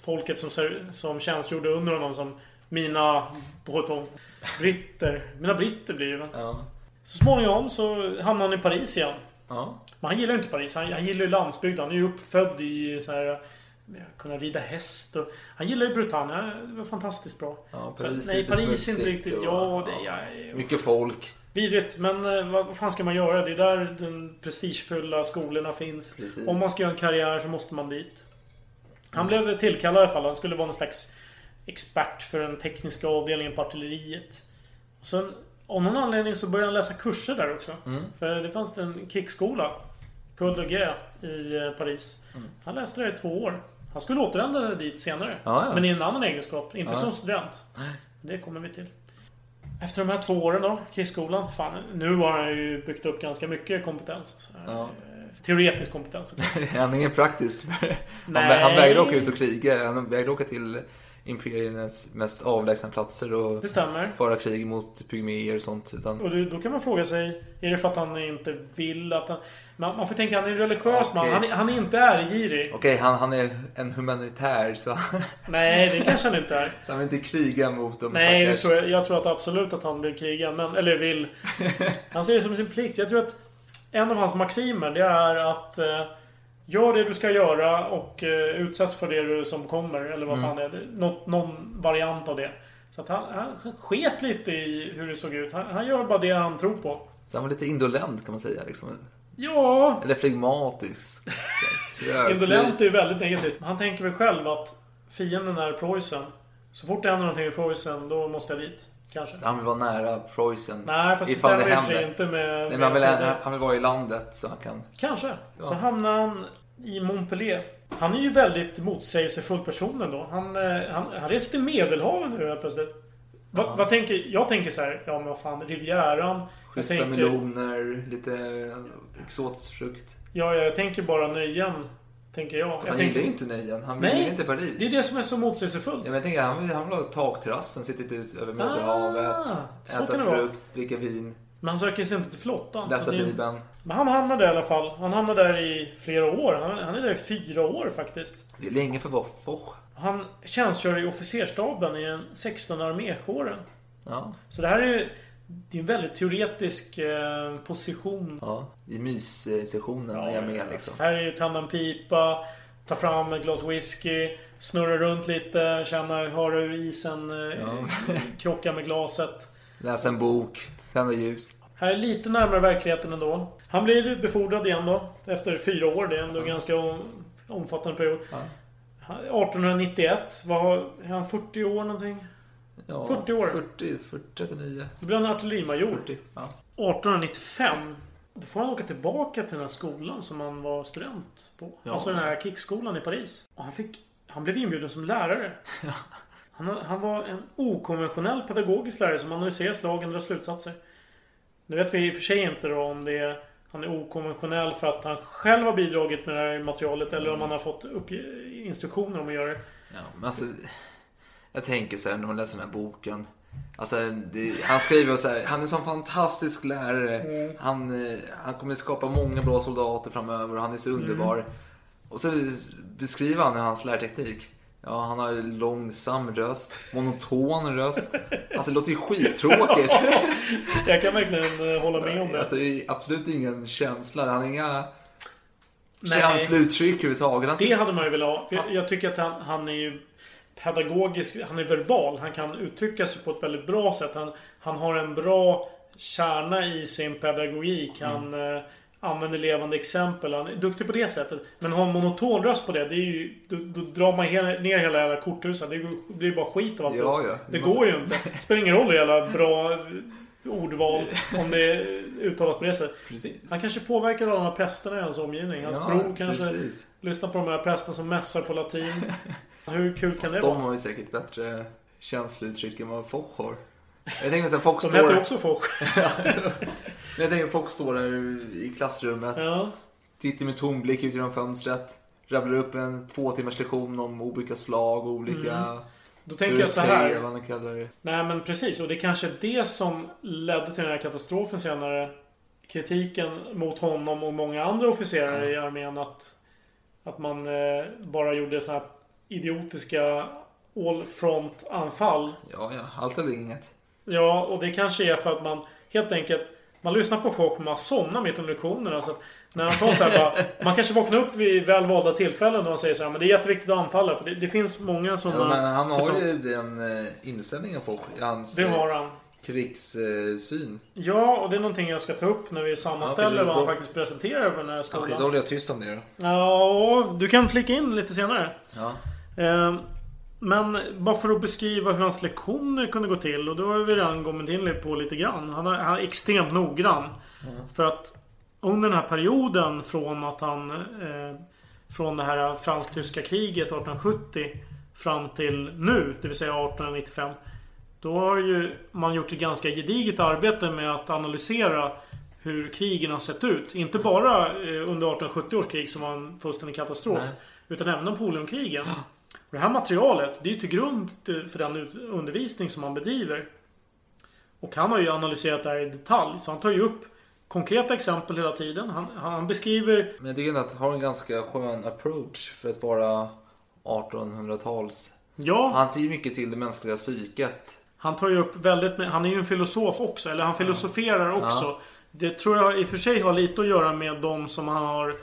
Folket som, som tjänstgjorde under honom som mina breton. Britter. Mina britter blir det väl. Ja. Så småningom så hamnar han i Paris igen. Ja. Men han gillar ju inte Paris. Han, han gillar ju landsbygden. Han är ju uppfödd i så här... Kunna rida häst och... Han gillar ju Bretagne. Det var fantastiskt bra. Ja, Så, Paris är nej, Paris är inte riktigt... och- Ja, det är... Mycket folk. Vidrigt, men eh, vad, vad fan ska man göra? Det är där de prestigefulla skolorna finns. Precis. Om man ska göra en karriär så måste man dit. Han blev tillkallad i alla fall. Han skulle vara någon slags expert för den tekniska avdelningen på artilleriet. Och sen, av någon anledning så började han läsa kurser där också. Mm. För det fanns en krigsskola. Col de i eh, Paris. Han läste där i två år. Han skulle återvända dit senare. Ja, ja. Men i en annan egenskap. Inte Ja. som student. Det kommer vi till. Efter de här två åren då, krigsskolan. Fan, nu har han ju byggt upp ganska mycket kompetens. Eh, Teoretisk kompetens. Han är ingen praktisk. han, Nej. han vägrade åka ut och kriga. Han vägrade åka till imperiernas mest avlägsna platser och Det stämmer. föra krig mot pygméer och sånt. Utan, Och då, kan man fråga sig, är det för att han inte vill att han... Man, man får tänka, han är en religiös man. Okej. Han, han är inte ärgirig. Okej, han, han är en humanitär så, Nej, det kanske han inte är. så han vill inte kriga mot dem Nej, stackars. tror jag, jag tror att absolut att han vill kriga. Men, eller vill. Han ser det som sin plikt. Jag tror att en av hans maximer det är att eh, Gör det du ska göra och eh, utsätts för det du som kommer. Eller vad Mm. fan det är. Det- någon variant av det. Så att han, han sket lite i hur det såg ut. Han, han gör bara det han tror på. Så han var lite indolent kan man säga. Liksom. Ja, Eller flegmatisk. Indolent är ju väldigt negativt. Han tänker väl själv att fienden är Preussen. Så fort det händer någonting i Preussen, då måste jag dit. Kanske. Han vill vara nära Preussen. Nej, fast det stämmer händer. inte med... Nej, men han, vill, han vill vara i landet så han kan... Kanske. Så Ja. hamnar han i Montpellier. Han är ju väldigt motsägelsefull person ändå. Han, eh, han, han reser till Medelhavet nu helt plötsligt. Va, vad tänker, jag tänker så här, ja men vad fan, Rivieran. Schyssta tänker, meloner, lite exotisk frukt. ja, jag tänker bara nöjen. Tänker jag. Fast jag han tänker, gillar ju inte Nejen. Han vill Nej, inte Paris. Det är det som är så motsägelsefullt. Ja, men jag tänker, han vill, han vill ha takterrassen, sitta ut över Medelhavet, Ah, så kan äta frukt, dricka vin, Men han söker sig inte till flottan. läsa Bibeln. Men han hamnar där i alla fall. Han hamnar där i flera år. Han, han är där i fyra år faktiskt. Det är länge för Foch. Han tjänstgör i officersstaben i den 16 armékåren. Ja. Så det här är ju det är en väldigt teoretisk eh, position. ja. I myssessionen är jag med liksom. Här är ju tända en pipa, ta fram ett glas whisky, snurra runt lite, känna höra hur isen eh, Ja. krockar med glaset. Läsa en bok, tända ljus. Här är lite närmare verkligheten ändå. Han blir befordrad igen då. Efter fyra år. Det är ändå en ganska om, omfattande period. Han- 1891. Var, är han 40 år någonting? Ja, 40 år. 40, 40, 39. Då blir han artillerimajor. 40. Ja. 1895. Då får han åka tillbaka till den här skolan som han var student på. Ja. Alltså den här kickskolan i Paris. Och han fick... Han blev inbjuden som lärare. Han, han var en okonventionell pedagogisk lärare som analyserar slagen och drar slutsatser. Nu vet vi i och för sig inte då om det är, han är okonventionell för att han själv har bidragit med det här materialet eller om han har fått instruktioner om att göra det. Ja, men alltså, jag tänker så här när man läser den här boken. Alltså, det, han skriver så här, han är en sån fantastisk lärare. Han, eh, han kommer skapa många bra soldater framöver och han är så underbar. Och så beskriver han hans lärteknik. Ja, han har långsam röst, monoton röst. Alltså det låter ju skittråkigt. Jag kan verkligen eh, hålla med om det. Alltså det är absolut ingen känsla. Han har inga känslouttryck överhuvudtaget. Han Det hade man ju velat ha. Jag, tycker att han, han är ju pedagogisk. Han är verbal. Han kan uttrycka sig på ett väldigt bra sätt. Han, han har en bra kärna i sin pedagogik. Han eh, använder levande exempel. Han är duktig på det sättet. Men har en monoton röst på det. det är ju, då, då drar man hela, ner hela jävla korthuset. Det blir bara skit av allt. Ja, ja. Det Det måste- går ju inte. Det spelar ingen roll hur jävla bra ordval om det uttalas på det sättet. Precis. Han kanske påverkar av de här prästerna i hans omgivning. Hans Ja, bror kanske precis. lyssnar på de här prästerna som mässar på latin. Hur kul kan Fast det de vara? har ju säkert bättre känslouttryck än vad Foch har. Jag tänker att Foch De står... heter också folk. Jag tänker Foch står där i klassrummet. Ja. Tittar med tom blick ut genom fönstret. Rabblar upp en två timmars lektion om olika slag och olika... Mm. Då tänker jag så här. Vad man kallar det. Nej men precis. Och det är kanske är det som ledde till den här katastrofen senare. Kritiken mot honom och många andra officerare i armén att Att man eh, bara gjorde så här idiotiska all front anfall. Ja, ja. Allt eller inget. Ja, och det kanske är för att man helt enkelt Man lyssnar på folk och man somnar mitt under lektionerna. Så när han sa så här bara, Man kanske vaknar upp vid väl valda tillfällen och han säger så här, men det är jätteviktigt att anfalla. För det, det finns många sådana Ja, men han har citat. ju den eh, inställningen i hans Det har eh, han. krigssyn. Ja, och det är någonting jag ska ta upp när vi sammanställer Ja, vad han då- faktiskt presenterar på den här skolan. Okej, då håller jag tyst om det då. Ja, du kan flika in lite senare. Ja. Eh, Men bara för att beskriva hur hans lektioner kunde gå till. Och då har vi redan kommit in på lite grann. Han är, han är extremt noggrann. För att under den här perioden från att han... Eh, från det här fransk-tyska kriget 1870 fram till nu, det vill säga 1895. Då har ju man gjort ett ganska gediget arbete med att analysera hur krigen har sett ut. Inte bara eh, under 1870 års krig som var en fullständig katastrof. Nej. Utan även Napoleonkrigen. Och det här materialet, det är ju till grund till- för den undervisning som han bedriver. Och han har ju analyserat det här i detalj. Så han tar ju upp konkreta exempel hela tiden. Han, han beskriver... Men jag tycker att han har en ganska skön approach för att vara 1800-tals. Ja, Han ser ju mycket till det mänskliga psyket. han tar ju upp väldigt... Han är ju en filosof också. Eller han filosoferar också. Det tror jag i och för sig har lite att göra med de som han har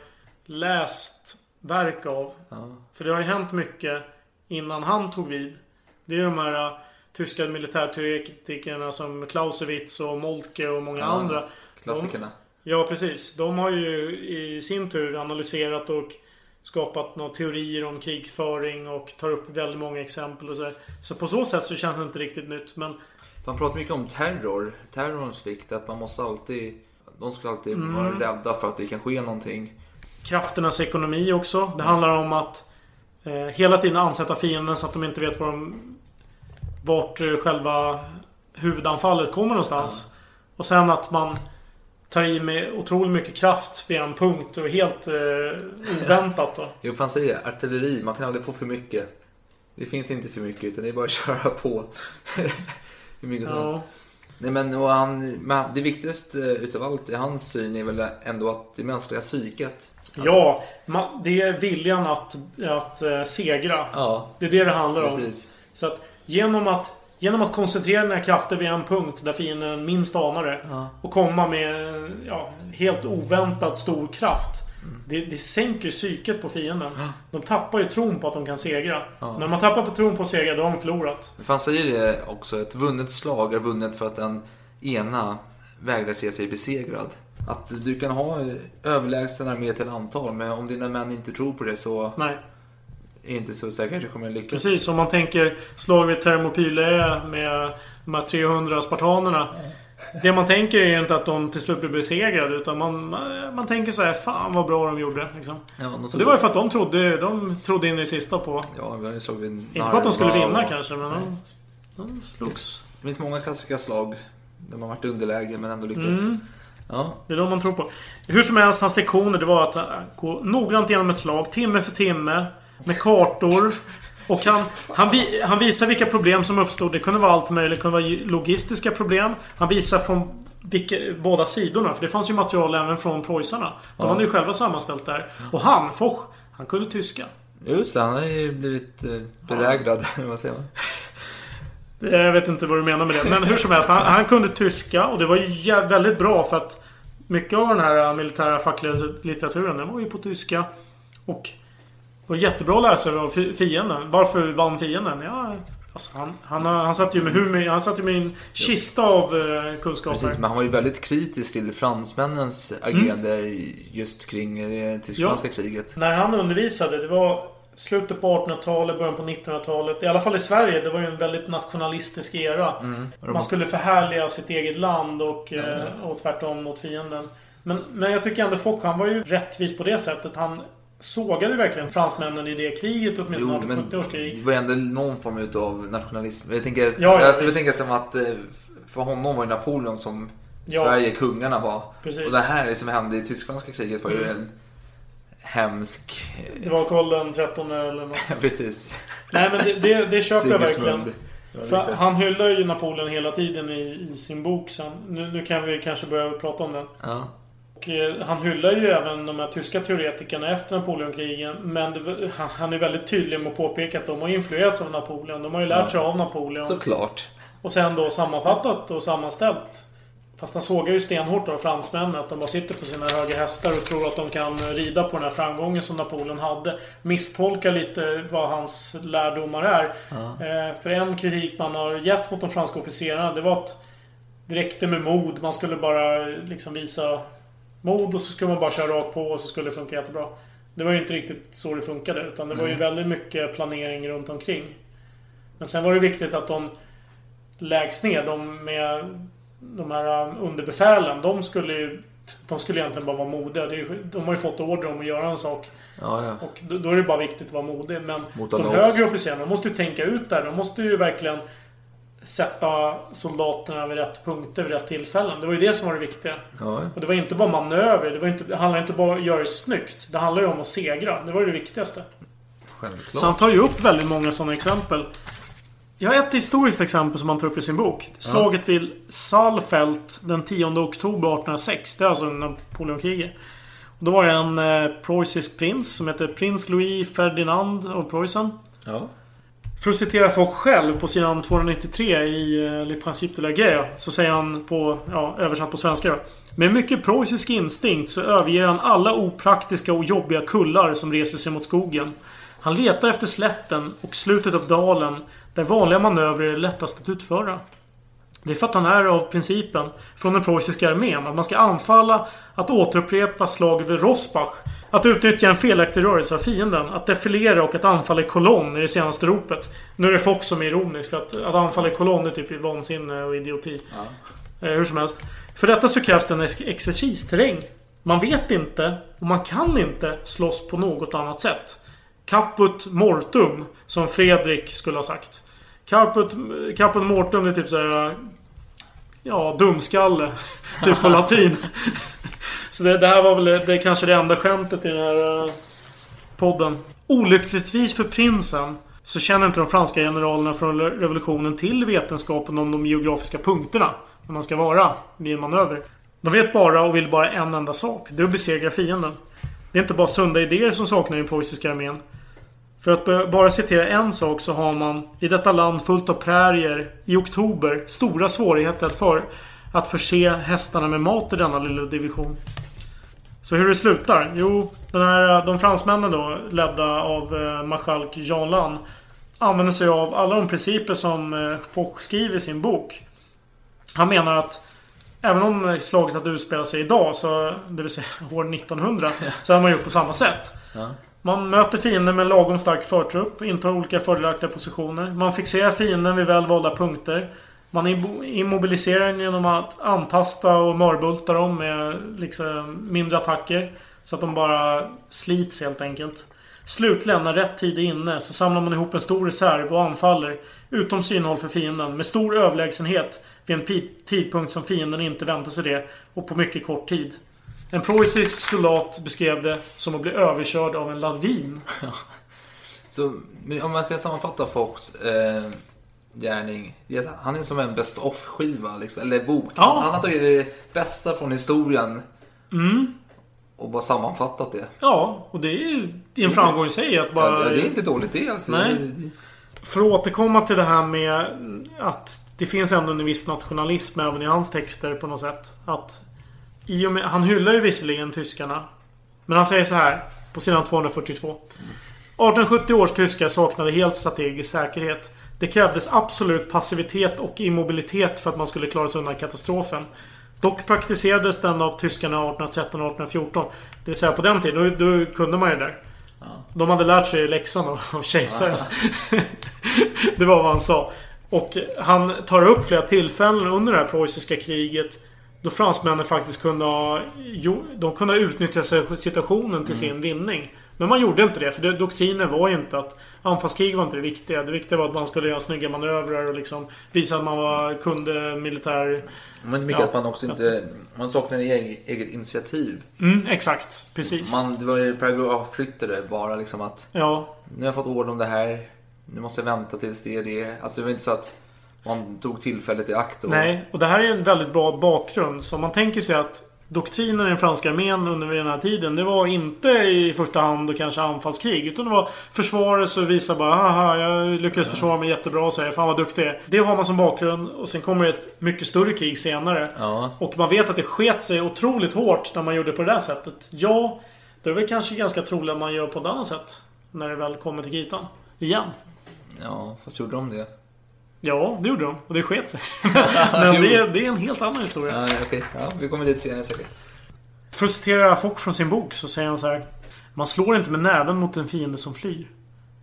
läst verk av. Ja. För det har ju hänt mycket innan han tog vid. Det är de här uh, tyska militärteoretikerna som Clausewitz och Moltke och många Ja, andra. Klassikerna. De, Ja, precis. De har ju i sin tur analyserat och skapat några teorier om krigföring och tar upp väldigt många exempel och så. Så på så sätt så känns det inte riktigt nytt. Men Man pratar mycket om terror, terrorns vikt, att man måste alltid... De ska alltid Mm. vara rädda för att det kan ske någonting. krafternas ekonomi också. Det handlar om att hela tiden ansätta fienden så att de inte vet var de, vart eh, själva huvudanfallet kommer någonstans. Och sen att man tar i med otroligt mycket kraft vid en punkt och helt eh, oväntat då. Jo, fan säger det. Artilleri, man kan aldrig få för mycket. Det finns inte för mycket, utan det är bara att köra på. Hur mycket som Ja. Nej, men, och han, men det viktigaste utav allt i hans syn är väl ändå att det mänskliga psyket. Ja, ma- det är viljan att, att eh, segra. Ja, Det är det det handlar om. precis. Så att genom att, genom att koncentrera dina krafter vid en punkt där fienden minst anar det. Ja. Och komma med ja, helt oväntat stor kraft. Mm. Det, det sänker psyket på fienden. De tappar ju tron på att de kan segra. Ja. När man tappar på tron på att segra, då har de förlorat. För han säger det också, ett vunnet slag är vunnet för att den ena vägrar se sig besegrad. Att du kan ha överlägsen armé till antal, men om dina män inte tror på det så Nej. är inte så säkert att du kommer lyckas. Precis, om man tänker slag vid Thermopylae med de här 300 spartanerna. Det man tänker är inte att de till slut blir besegrade. Utan man, man, man tänker så här, fan vad bra de gjorde. Liksom. Ja, Och det var ju för att de trodde, de trodde in i det sista på... Ja, vi ju slagit Inte på att de skulle vinna och- kanske, men Nej. de, de slogs. Det finns många klassiska slag där man varit underläge men ändå lyckats. Mm. Ja, Det är de man tror på. Hur som helst, hans lektioner det var att äh, gå noggrant igenom ett slag, timme för timme. Med kartor. Och han, han, vi, han visar vilka problem som uppstod. Det kunde vara allt möjligt. Det kunde vara logistiska problem. Han visar från vilka, båda sidorna. För det fanns ju material även från preussarna. De Ja. hade ju själva sammanställt där. Och han, Foch, han kunde tyska. just det. Han har ju blivit eh, berägrad. Vad säger man? Jag vet inte vad du menar med det. Men hur som helst, han, han kunde tyska och det var ju väldigt bra för att mycket av den här militära fackliga litteraturen, den var ju på tyska. Och det var jättebra att lära sig av fi- fienden. Varför vann fienden? Ja, alltså han, han, han satt ju med hur Han satt ju med en kista av eh, kunskaper. Precis, men han var ju väldigt kritisk till fransmännens agerande just kring det tysk-franska kriget. När han undervisade, det var slutet på 1800-talet, början på 1900-talet. I alla fall i Sverige, det var ju en väldigt nationalistisk era. Man skulle förhärliga sitt eget land och, eh, och tvärtom mot fienden. Men, men jag tycker ändå Foch, han var ju rättvis på det sättet. Han sågade verkligen fransmännen i det kriget, åtminstone Jo, under men 70 års krig. det var ju ändå någon form av nationalism. Jag tänker, Ja, ja, jag, jag tänker som att eh, för honom var ju Napoleon som Ja. Sverige kungarna var. Precis. Och det här som hände i tysk-franska kriget var ju Mm. en hemsk... Det var Karl den 13 eller något. Precis. Nej men det, det, det köper jag verkligen. För han hyllar ju Napoleon hela tiden i, i sin bok sen. Nu, nu kan vi kanske börja prata om den. Ja. Och eh, han hyllar ju även de här tyska teoretikerna efter Napoleonkrigen. Men det, han- är väldigt tydlig med att påpeka att de har influerats av Napoleon. De har ju lärt Ja. sig av Napoleon. Såklart. Och sen då sammanfattat och sammanställt. Fast han sågar ju stenhårt av fransmännen. Att de bara sitter på sina höga hästar och tror att de kan rida på den här framgången som Napoleon hade. Misstolkar lite vad hans lärdomar är. Eh, för en kritik man har gett mot de franska officerarna, det var att det räckte med mod. Man skulle bara liksom visa mod och så skulle man bara köra rakt på och så skulle det funka jättebra. Det var ju inte riktigt så det funkade. Utan det var ju väldigt mycket planering runt omkring. Men sen var det viktigt att de lägst ner, de med de här um, underbefälen, de skulle ju de skulle egentligen bara vara modiga. De har ju fått order om att göra en sak. Ja, ja. Och då, är det bara viktigt att vara modig. Men Mot de högre officerarna de måste ju tänka ut där. De måste ju verkligen sätta soldaterna vid rätt punkter vid rätt tillfällen. Det var ju det som var det viktiga. Ja, Och det var inte bara manöver. Det, var inte, det handlade inte bara om att göra det snyggt. Det handlade ju om att segra. Det var det viktigaste. självklart. Så han tar ju upp väldigt många sådana exempel. Jag har ett historiskt exempel som han tar upp i sin bok. Slaget vid Saalfeld den 10 oktober 1806. Det är alltså Napoleonkriget. Då var det en eh, preussisk prins som heter Prins Louis Ferdinand av Preussen. Ja. För att citera Foch själv på sidan 293 i eh, Le Principe de la Guerre. Så säger han på, ja, översatt på svenska. Med mycket preussisk instinkt så överger han alla opraktiska och jobbiga kullar som reser sig mot skogen. Han letar efter slätten och slutet av dalen där vanliga manövrer är lättast att utföra. Det är för att han är av principen från den preussiska armén att man ska anfalla, att återupprepa slaget vid Rosbach, att utnyttja en felaktig rörelse av fienden, att defilera och att anfalla i kolonn i det senaste ropet. Nu är det Fox som är ironisk för att, att anfalla i kolonn är typ vansinne och idioti. Eh, hur som helst. För detta så krävs det en ex- exercisterräng. Man vet inte och man kan inte slåss på något annat sätt. Caput mortum, som Fredrik skulle ha sagt. Caput, caput mortum det är typ såhär... Ja, dumskalle. typ på latin. Så det, det här var väl det är kanske det enda skämtet i den här eh, podden. Olyckligtvis för prinsen så känner inte de franska generalerna från revolutionen till vetenskapen om de geografiska punkterna. När man ska vara vid en manöver. De vet bara och vill bara en enda sak. Det är att besegra fienden. Det är inte bara sunda idéer som saknar i den preussiska armén. För att bara citera en sak så har man i detta land fullt av prärier i oktober stora svårigheter att, för, att förse hästarna med mat i denna lilla division. Så hur det slutar? Jo, den här, de fransmännen då, ledda av eh, marskalk Jean Lannes, använder sig av alla de principer som eh, Foch skriver i sin bok. Han menar att Även om slaget hade utspelat sig idag, så, det vill säga år 1900, så hade man gjort på samma sätt. Ja. Man möter fienden med en lagom stark förtrupp, intar olika fördelaktiga positioner. Man fixerar fienden vid väl valda punkter. Man immobiliserar den genom att antasta och mörbulta dem med liksom mindre attacker. Så att de bara slits helt enkelt. Slutligen, när rätt tid är inne, så samlar man ihop en stor reserv och anfaller utom synhåll för fienden med stor överlägsenhet vid en tidpunkt som fienden inte väntar sig det och på mycket kort tid. En preussisk soldat beskrev det som att bli överkörd av en lavin. Så om man ska sammanfatta Fox eh, gärning. Han är som en best of-skiva, liksom, eller bok. Ja. Han har tagit det bästa från historien Mm. och bara sammanfattat det. Ja, och det är ju en framgång i sig att bara... Ja, det är inte dåligt det alltså. Nej. För att återkomma till det här med att det finns ändå en viss nationalism även i hans texter på något sätt. Att i och med, han hyllar ju visserligen tyskarna. Men han säger så här på sidan 242. 1870 års tyskar saknade helt strategisk säkerhet. Det krävdes absolut passivitet och immobilitet för att man skulle klara sig undan katastrofen. Dock praktiserades den av tyskarna 1813 och 1814. Det vill säga på den tiden, då, då kunde man ju det där. De hade lärt sig läxan av, av kejsaren. det var vad han sa. Och han tar upp flera tillfällen under det här preussiska kriget då fransmännen faktiskt kunde ha, de kunde ha utnyttjat situationen till sin vinning. Men man gjorde inte det, för det, doktrinen var ju inte att anfallskrig var inte det viktiga. Det viktiga var att man skulle göra snygga manövrar och liksom visa att man var, kunde militär... Men mycket Ja, att man också inte... Man saknar eget, eget initiativ. Mm, exakt. Precis. Man, det var ju paragrafryttare bara liksom att... Ja. Nu har jag fått ord om det här. Nu måste jag vänta tills det är det. Alltså det var inte så att man tog tillfället i akt. Och, Nej, och det här är en väldigt bra bakgrund. Så man tänker sig att doktrinen i den franska armén under den här tiden, det var inte i första hand och kanske anfallskrig. Utan det var försvarelse och visa bara haha, jag lyckades försvara mig jättebra och säga fan vad duktig jag är. Det har man som bakgrund och sen kommer ett mycket större krig senare. Ja. Och man vet att det sket sig otroligt hårt när man gjorde på det där sättet. Ja, då är det väl kanske ganska troligt att man gör på ett annat sätt. När det väl kommer till kritan. Igen. Ja, fast gjorde de det? Ja, det gjorde de. Och det sket sig. Men det, är- det är en helt annan historia. Ja, okej. Ja, vi kommer dit senare säkert. För att citera Fock från sin bok så säger han så här. Man slår inte med näven mot en fiende som flyr.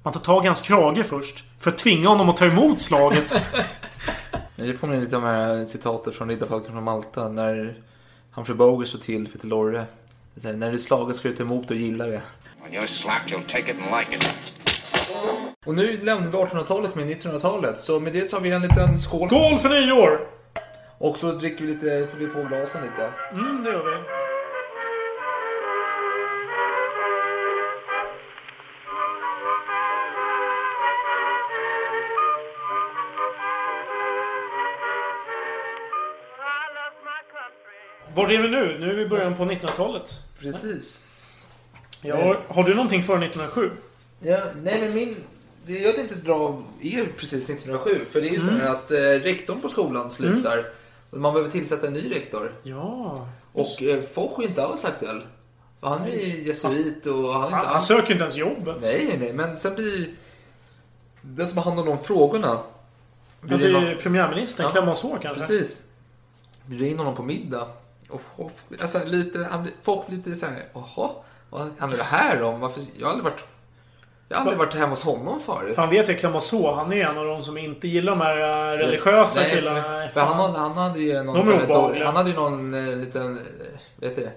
Man tar tag i hans krage först. För att tvinga honom att ta emot slaget. Det påminner lite om de här citaten från Riddarfalken från Malta. När Humphrey Bogart står till för säger, När det är slaget ska du ta emot och gilla det. When you're slapped, you'll take it and like it. Och nu lämnar vi 1800-talet med 1900-talet. Så med det tar vi en liten skål. Skål för nyår! Och så dricker vi lite, fyller på glasen lite. Mm, det gör vi. Var är vi nu? Nu är vi i början på 1900-talet. Precis. Ja, har du någonting före 1907? Ja, nej men min... Det jag tänkte dra är precis 1907. För det är ju så Mm. här att eh, rektorn på skolan slutar. Och man behöver tillsätta en ny rektor. Ja. Och eh, Foch är inte alls aktuell. För han är ju jesuit och han är inte Han, han alls... söker inte ens jobbet. Nej, nej, men sen blir den som har hand om de frågorna Ja, det är ju premiärministern, Ja, Clemenceau kanske? Precis. Bjuder in honom på middag. Och Hoff, alltså lite, han blir, blir lite såhär, jaha, vad handlar det här om? Varför, jag har aldrig varit, jag har aldrig varit hemma hos honom förut. För han vet ju Clemenceau, han är en av de som inte gillar de här äh, religiösa Nej, killarna. För, för han, hade, han hade ju någon, sån här- han hade ju någon eh, liten, eh, vet du,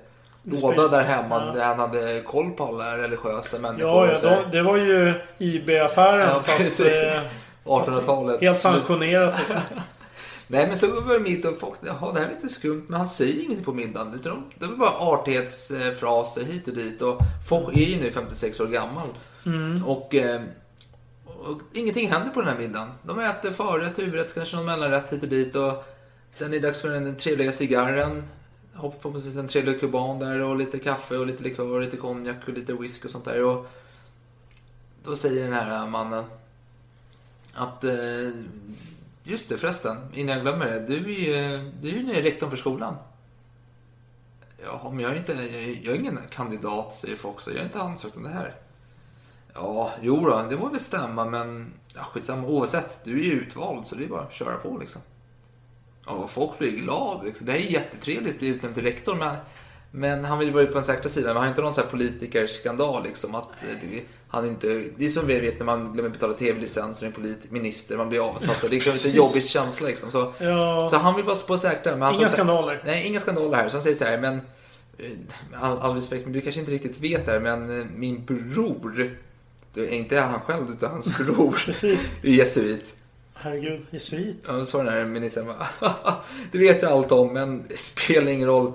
Dispyt. låda där hemma Ja. där han hade koll på alla religiösa människor. Ja, ja de, det var ju IB-affären Ja, fast... eh, 1800-talet. Helt sanktionerat liksom. Nej men så börjar mitt och folk, jaha det här är lite skumt, men han säger ingenting på middagen. Utan de, de är bara artighetsfraser hit och dit. Och folk är ju nu 56 år gammal. Mm. Och, eh, och ingenting händer på den här middagen. De äter förrätt, huvudrätt, kanske någon mellanrätt hit och dit. Och sen är det dags för den trevliga cigarren. Förhoppningsvis en trevlig kuban där och lite kaffe och lite likör och lite konjak och lite whisky och sånt där. Och då säger den här mannen att eh, Just det förresten, innan jag glömmer det. Du är ju, du är ju ny rektorn för skolan. Ja, men jag är inte, jag är, jag är ingen kandidat, säger folk. Så jag har inte ansökt om det här. Ja, jo då, det må väl stämma, men ja, skitsamma. Oavsett, du är ju utvald, så det är bara att köra på liksom. Ja, folk blir glada. Liksom. Det här är jättetrevligt att bli utnämnd till rektor, men, men han vill vara på den säkra sidan. Men han har inte någon sån här politikerskandal liksom. Att eh, det, han inte, det är som vi vet när man glömmer betala tv-licens och är polit, minister, man blir avsatt. Så det är en jobbig känsla liksom. Så, Ja. så han vill vara på säkra. Men Inga skandaler. Nej, inga skandaler här. Så han säger så här, men eh, all, all respekt, men du kanske inte riktigt vet det här, men eh, min bror, inte han själv, utan hans bror, Precis. är jesuit. Herregud, jesuit. Ja, sa den här ministern bara, det vet jag allt om, men det spelar ingen roll.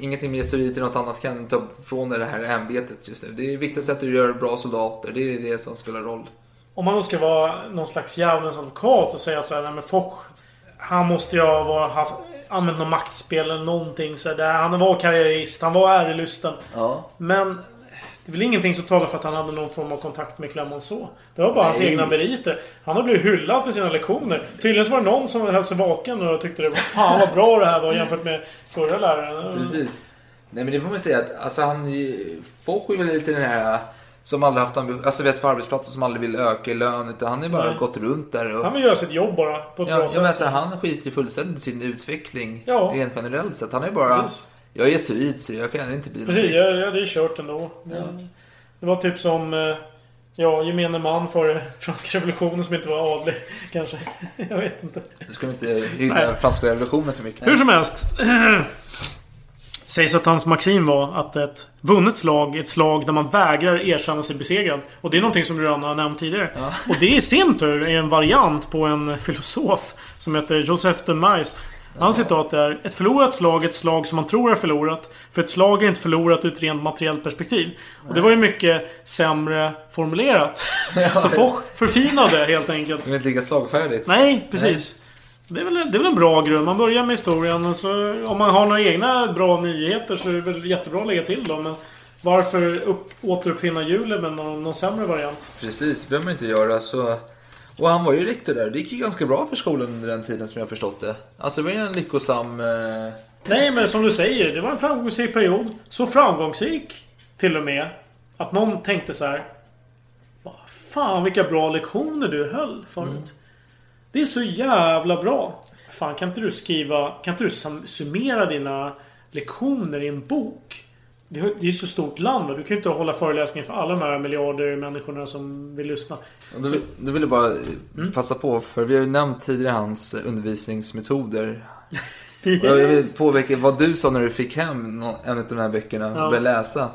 Ingenting med jesuiter något annat kan ta från dig det här ämbetet just nu. Det är viktigast att du gör bra soldater, det är det som spelar roll. Om man då ska vara någon slags djävulens advokat och säga så här, nej men Foch, han måste ju ha haft, använt något maktspel eller någonting. Så där. Han var karriärist, han var ärelysten. Ja. Men det är väl ingenting som talar för att han hade någon form av kontakt med Clemenceau. Det var bara hans Nej. egna meriter. Han har blivit hyllad för sina lektioner. Tydligen så var det någon som höll sig vaken och tyckte det var fan vad bra det här var jämfört med förra läraren. Precis. Nej men det får man säga att alltså, han, folk är väl lite den här som aldrig haft ambition, alltså vet på arbetsplatser som aldrig vill öka i lön utan han har bara Nej. gått runt där och... Han vill göra sitt jobb bara på ett Ja, bra sätt. vet, att han skiter ju fullständigt i sin utveckling Ja. rent generellt sett. Han är bara... Precis. Jag är jesuit så jag kan inte bli Precis, ja, ja, det är kört ändå. Det, det var typ som... eh, Ja, gemene man för franska revolutionen som inte var adlig. Kanske. Jag vet inte. Du ska inte hylla franska revolutionen för mycket. Hur som helst. Sägs att hans maxim var att ett vunnet slag är ett slag där man vägrar erkänna sig besegrad. Och det är någonting som du redan har nämnt tidigare. Och det i sin tur är en variant på en filosof som heter Joseph de Maistre. Hans citat är Ett förlorat slag är ett slag som man tror är förlorat. För ett slag är inte förlorat ur ett rent materiellt perspektiv. Och det var ju mycket sämre formulerat. Så Foch förfinade helt enkelt. Det är inte lika slagfärdigt. Nej, precis. Det är, väl, det är väl en bra grund. Man börjar med historien och så om man har några egna bra nyheter så är det väl jättebra att lägga till dem. Men varför upp, återuppfinna hjulet med någon, någon sämre variant? Precis, det behöver man inte göra. Så... Och han var ju rektor där. Det gick ju ganska bra för skolan under den tiden som jag förstått det. Alltså det var ju en lyckosam... Eh... Nej, men som du säger. Det var en framgångsrik period. Så framgångsrik till och med att någon tänkte så här. "Vad Fan vilka bra lektioner du höll förut. Det är så jävla bra. Fan kan inte du skriva... Kan inte du sum- summera dina lektioner i en bok? Det är är så stort land va? Du kan ju inte hålla föreläsningar för alla de här miljarder människorna som vill lyssna. Och Då, vill- då vill jag bara eh, passa på, för vi har ju nämnt tidigare hans undervisningsmetoder. Och jag vill påpeka vad du sa när du fick hem en av de här böckerna och Ja. började läsa.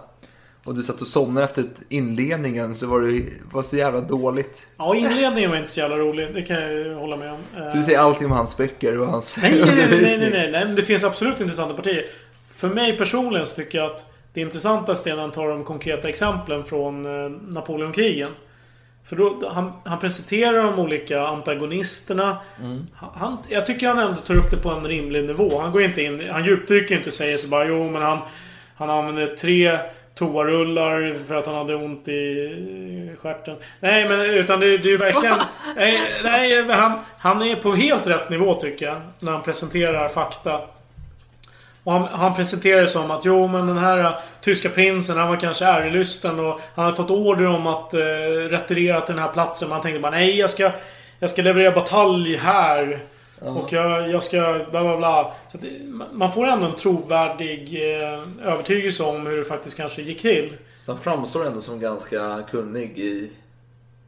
Och du satt och somnade efter inledningen så var det var så jävla dåligt. Ja, inledningen var inte så jävla rolig. Det kan jag ju hålla med om. Eh, Så du säger allting om hans böcker och hans Nej, nej, nej, nej, nej, nej, nej, det finns absolut intressanta partier. För mig personligen så tycker jag att det intressantaste är när han tar de konkreta exemplen från eh, Napoleonkrigen. För då, han, han presenterar de olika antagonisterna. Han, jag tycker han ändå tar upp det på en rimlig nivå. Han går inte in... Han djupdyker inte och säger så bara jo men han... Han använder tre toarullar för att han hade ont i stjärten. Nej men utan det, det är ju verkligen... nej, nej han, han är på helt rätt nivå tycker jag. När han presenterar fakta. Och han, han presenterar det som att jo men den här uh, tyska prinsen han var kanske ärelysten och han hade fått order om att uh, retirera till den här platsen. Men han tänkte bara nej jag ska... jag ska leverera batalj här. Och jag, jag ska bla bla bla. Det, man får ändå en trovärdig eh, övertygelse om hur det faktiskt kanske gick till. Så han framstår ändå som ganska kunnig i...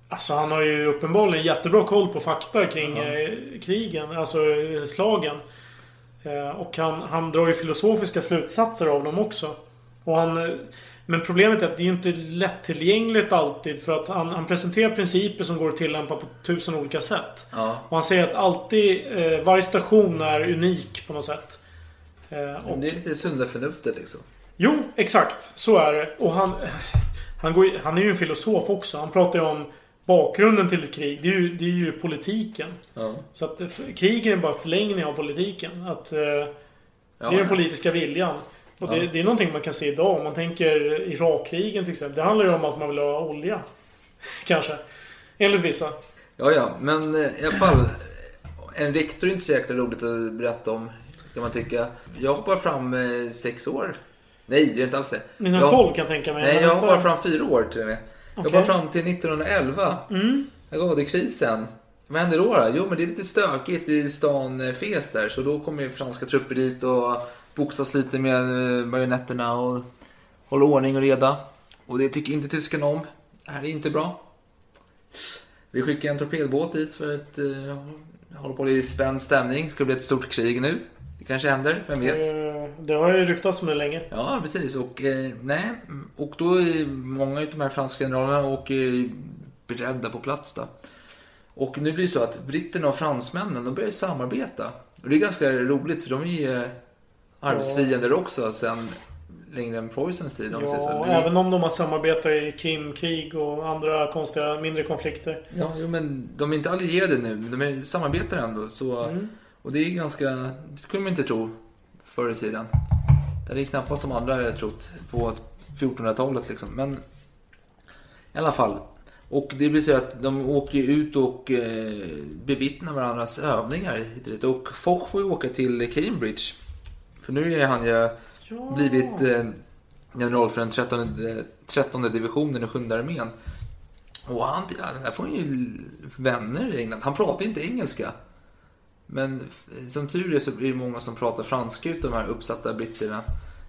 Alltså han har ju uppenbarligen jättebra koll på fakta kring eh, krigen. Alltså eh, slagen. Eh, och han, han drar ju filosofiska slutsatser av dem också. Och han, eh, men problemet är att det är ju inte lättillgängligt alltid. För att han, han presenterar principer som går att tillämpa på tusen olika sätt. Ja. Och han säger att alltid, eh, varje station är unik på något sätt. Eh, och, det är lite sunda förnuftet liksom. Jo, exakt. Så är det. Och han... Han, går, han är ju en filosof också. Han pratar ju om bakgrunden till ett krig. Det är ju, det är ju politiken. Ja. Så att krigen är bara förlängning av politiken. Att, eh, det är Ja, den ja. politiska viljan. Och det, det är någonting man kan se idag. Om man tänker Irakkrigen till exempel. Det handlar ju om att man vill ha olja. Kanske. Enligt vissa. Ja, ja, men eh, i alla fall. En rektor är inte så jäkla roligt att berätta om, kan man tycka. Jag hoppar fram eh, sex år. Nej, det är inte alls det. 1912 kan jag tänka mig. Nej, jag hoppar fram fyra år till och med. Jag Okej. hoppar fram till 1911. Mm. Agadekrisen. Vad hände då, då? Jo, men det är lite stökigt i stan eh, Fes där. Så då kommer franska trupper dit och boxas lite med eh, marionetterna och håller ordning och reda. Och det tycker inte tyskarna om. Det här är inte bra. Vi skickar en torpedbåt dit för att eh, hålla på i spänd stämning. Ska det bli ett stort krig nu? Kanske händer, vem vet? Eh, Det har ju ryktats om det länge. Ja, precis. Och, eh, nej, och då är många av de här franska generalerna och är beredda på plats. Då. Och nu blir det så att britterna och fransmännen de börjar samarbeta. Och det är ganska roligt för de är ju eh, arbetsfiender också sen längre än Preussens tid. Om så. Ja, Det är- även om de har samarbetat i Krimkrig och andra konstiga mindre konflikter. Ja, jo, men de är inte allierade nu, men de är, samarbetar ändå. Så, Mm. Och det är ganska... Det kunde man inte tro förr i tiden. Det hade knappast de andra hade trott på 1400-talet liksom. Men i alla fall. Och det blir så att de åker ut och eh, bevittnar varandras övningar hit och dit. Och Foch får ju åka till Cambridge. För nu är han ju blivit eh, general för den 13, 13 divisionen i sjunde armén. Och han, ja, där får ju vänner i England. Han pratar ju inte engelska. Men som tur är så är det många som pratar franska utav de här uppsatta britterna,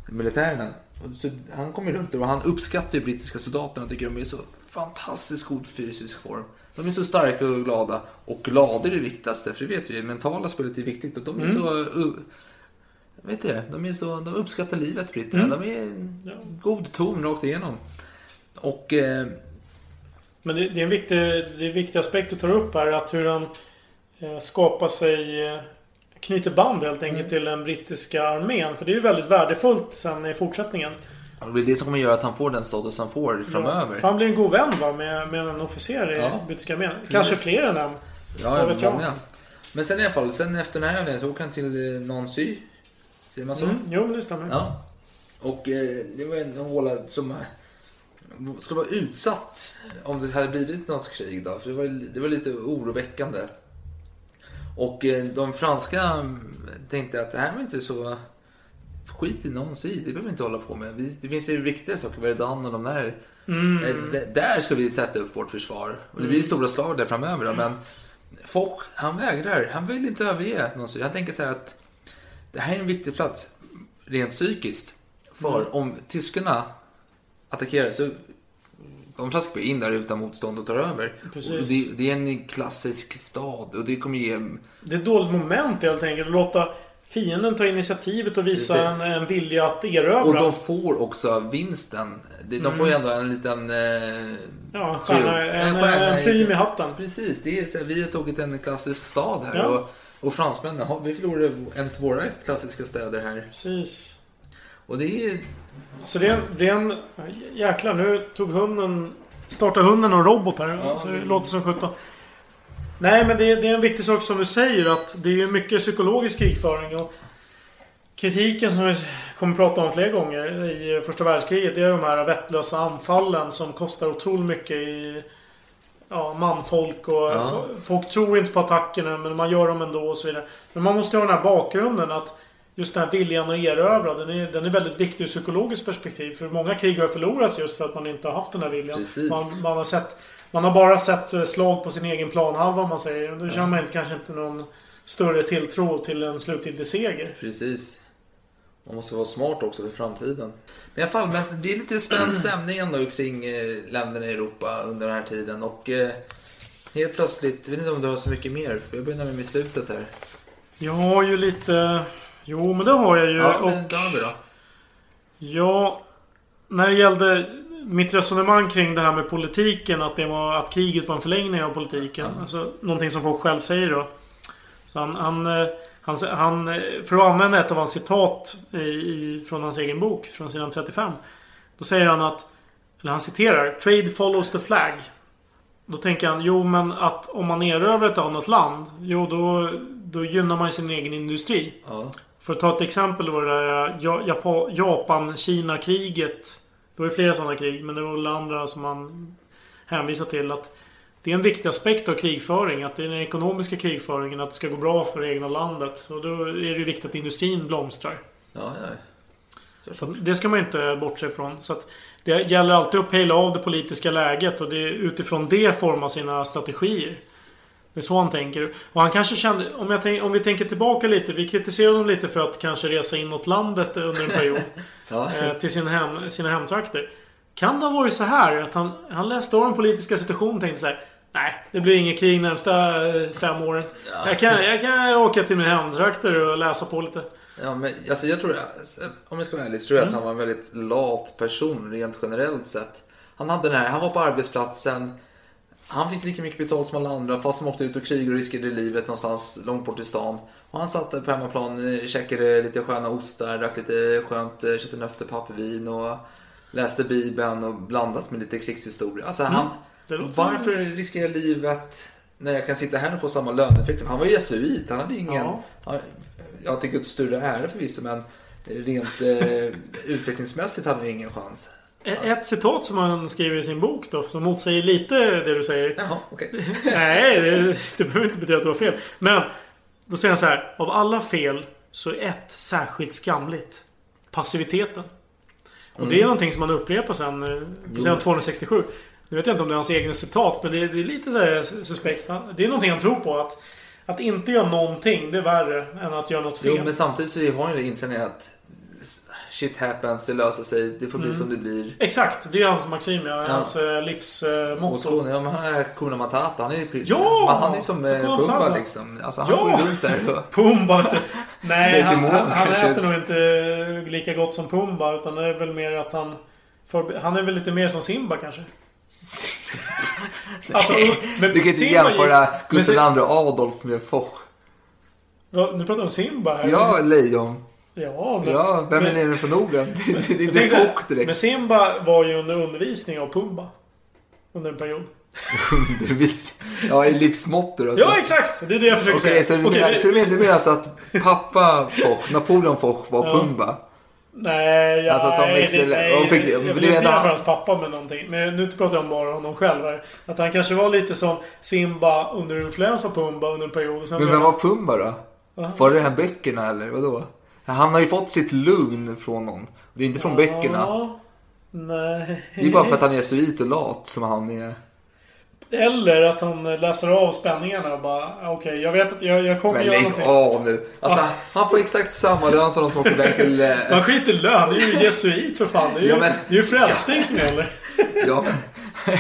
militärerna. Så han kommer runt och han uppskattar ju brittiska soldaterna och tycker de är så fantastiskt god fysisk form. De är så starka och glada. Och glada är det viktigaste, för det vet vi ju. Mentala spelet är viktigt. Och de är Mm. så... Uh, vet du, de, är så, de uppskattar livet, britterna. Mm. De är en god ton rakt igenom. Och... Eh, Men det, det är en viktig, det är en viktig aspekt du tar upp här. Att hur han eh, skapar sig... Eh, knyter band helt enkelt till den brittiska armén. För det är ju väldigt värdefullt sen i fortsättningen. det är det som kommer göra att han får den status han får framöver. För han blir en god vän va, med, med en officer i Ja. brittiska armén. Kanske fler än en. Ja, Vad vet jag? många. Men sen i alla fall, sen efter den här övningen så åker han till eh, Nancy. Säger man så? Mm, jo, men det stämmer. Ja. Och eh, det var en håla som skulle vara utsatt om det hade blivit något krig då. För det var, det var lite oroväckande. Och eh, de franska mm, tänkte att det här var inte så... Skit i Nancy, det behöver vi inte hålla på med. Det finns ju viktiga saker, Verdun och de där. Mm. Eh, där ska vi sätta upp vårt försvar. Och det blir stora slag där framöver då, men Foch, han vägrar. Han vill inte överge Nancy. Han tänker så här att det här är en viktig plats rent psykiskt. För Mm. om tyskarna attackerar så de traskar in där utan motstånd och tar över. Och det, det är en klassisk stad och det kommer ge... Det är ett dåligt moment helt enkelt. Att låta fienden ta initiativet och visa Precis. en, en vilja att erövra. Och de får också vinsten. De de får ju Mm. ändå en liten... Eh, Ja, en stjärna, triumf. en, stjärna en prim i hatten. Precis, det är, så vi har tagit en klassisk stad här. Ja. Och, och fransmännen, vi förlorade en av våra klassiska städer här. Precis. Och det är... Så det är, det är en... Jäklar, nu tog hunden... Startade hunden en robot här. Ja, så det det- låter som sjutton. Nej, men det är, det är en viktig sak som du säger att det är ju mycket psykologisk krigföring. Och kritiken som vi kommer prata om fler gånger i första världskriget. Det är de här vettlösa anfallen som kostar otroligt mycket i ja, manfolk. Och Ja. Folk tror inte på attackerna men man gör dem ändå och så vidare. Men man måste ha den här bakgrunden att just den här viljan att erövra. Den är, den är väldigt viktig ur psykologiskt perspektiv. För många krig har förlorats just för att man inte har haft den här viljan. Man, man har sett man har bara sett eh, slag på sin egen planhalva om man säger. Då känner man inte, kanske inte någon större tilltro till en slutgiltig seger. Precis. Man måste vara smart också för framtiden. Men i alla fall, men det är lite spänd stämning ändå kring eh, länderna i Europa under den här tiden. Och eh, helt plötsligt, jag vet inte om du har så mycket mer, för jag börjar närma mig slutet här. Jag har ju lite... Jo, men det har jag ju. Ja, och... men det har vi då. Ja, när det gällde mitt resonemang kring det här med politiken. Att, det var, att kriget var en förlängning av politiken. Alltså, någonting som folk själv säger då. Så han, han, eh, han, han, eh, för att använda ett av hans citat i, från hans egen bok, från sidan 35. Då säger han att, eller han citerar, Trade follows the flag. Då tänker han, jo men att om man erövrar ett annat land, jo då, då gynnar man sin egen industri. Ja. För att ta ett exempel var det där Japa- Japan-Kina-kriget. Det var ju flera sådana krig, men det var väl andra som man hänvisar till. att Det är en viktig aspekt av krigföring. Att det är den ekonomiska krigföringen. Att det ska gå bra för det egna landet. Och då är det ju viktigt att industrin blomstrar. Ja, ja. Så det ska man inte bortse ifrån. Så det gäller alltid att pejla av det politiska läget och det utifrån det forma sina strategier. Det är så han tänker. Och han kanske kände, om, jag tänk, om vi tänker tillbaka lite. Vi kritiserade honom lite för att kanske resa inåt landet under en period. Ja. eh, till sin hem, sina hemtrakter. Kan det ha varit så här att han, han läste av den politiska situationen och tänkte så här. Nej, det blir inget krig närmsta eh, fem åren. Jag, kan, jag kan åka till mina hemtrakter och läsa på lite. Ja, men alltså jag tror, om jag ska vara ärlig, så tror jag Mm. att han var en väldigt lat person rent generellt sett. Han hade den här, han var på arbetsplatsen. Han fick lika mycket betalt som alla andra fast de åkte ut och krigade och riskerade livet någonstans långt bort i stan. Och han satt där på hemmaplan, eh, käkade lite sköna ostar, drack lite skönt eh, köttenöftepappvin och läste bibeln och blandat med lite krigshistoria. Alltså han, Mm. det låter- varför riskera livet när jag kan sitta här och få samma löneutveckling? Han var ju jesuit, han hade ingen... Ja. Han, jag tycker ett större ära förvisso, men rent eh, utvecklingsmässigt hade han ju ingen chans. Ett citat som han skriver i sin bok då, som motsäger lite det du säger. Jaha, okej. Nej, det, det behöver inte betyda att du har fel. Men, då säger han så här. Av alla fel så är ett särskilt skamligt. Passiviteten. Och det är någonting som han upprepar sen eh, på sidan 267. Nu vet jag inte om det är hans egna citat, men det, det är lite så suspekt. Det är någonting han tror på. Att, att inte göra någonting, det är värre än att göra något fel. Jo, men samtidigt så har han ju inställningen att shit happens, det löser sig, det får bli Mm. som det blir. Exakt, det är hans maxim, ja. Hans eh, livsmotto. Ja, men han är Kuna Matata, han är ju Ja! men han är som eh, Pumba liksom. Alltså han Ja! går ju runt där. Pumba. Nej, han, mål, han, han äter nog inte lika gott som Pumba. Utan det är väl mer att han... För, han är väl lite mer som Simba kanske. Alltså, men du kan inte jämföra Gustav II Adolf med Foch. Va, Nu pratar vi om Simba här. Ja, lejon. Ja, men... Ja, vem är men- nere på Norden? Det är inte Foch direkt. Men Simba var ju under undervisning av Pumba. Under en period. Undervis- Ja, i livsmåttor alltså. Ja, exakt! Det är det jag försöker Okej, säga. så, Okej, menar, det- så du menar, du menar alltså att pappa Foch, Napoleon Foch var Ja. Pumba? Nej, Alltså, som nej, växel- det, nej, fick- jag vill är inte jämföra hans pappa med någonting. Men nu pratar jag om bara honom själv här. Att han kanske var lite som Simba under influens av Pumba under en period. Men vem var Pumba då? Va? Var det de här böckerna eller vadå? Han har ju fått sitt lugn från någon. Det är inte från böckerna. Ja, nej. Det är bara för att han är jesuit och lat som han är. Eller att han läser av spänningarna och bara ah, okej, jag vet att jag, jag kommer Men göra lägg någonting. av nu. Alltså, han får exakt samma lön som de som åker iväg till... eh, Man skiter i lön. Det är ju jesuit för fan. Det är ju, Ja, men- det är ju frälsning som gäller. Ja, men...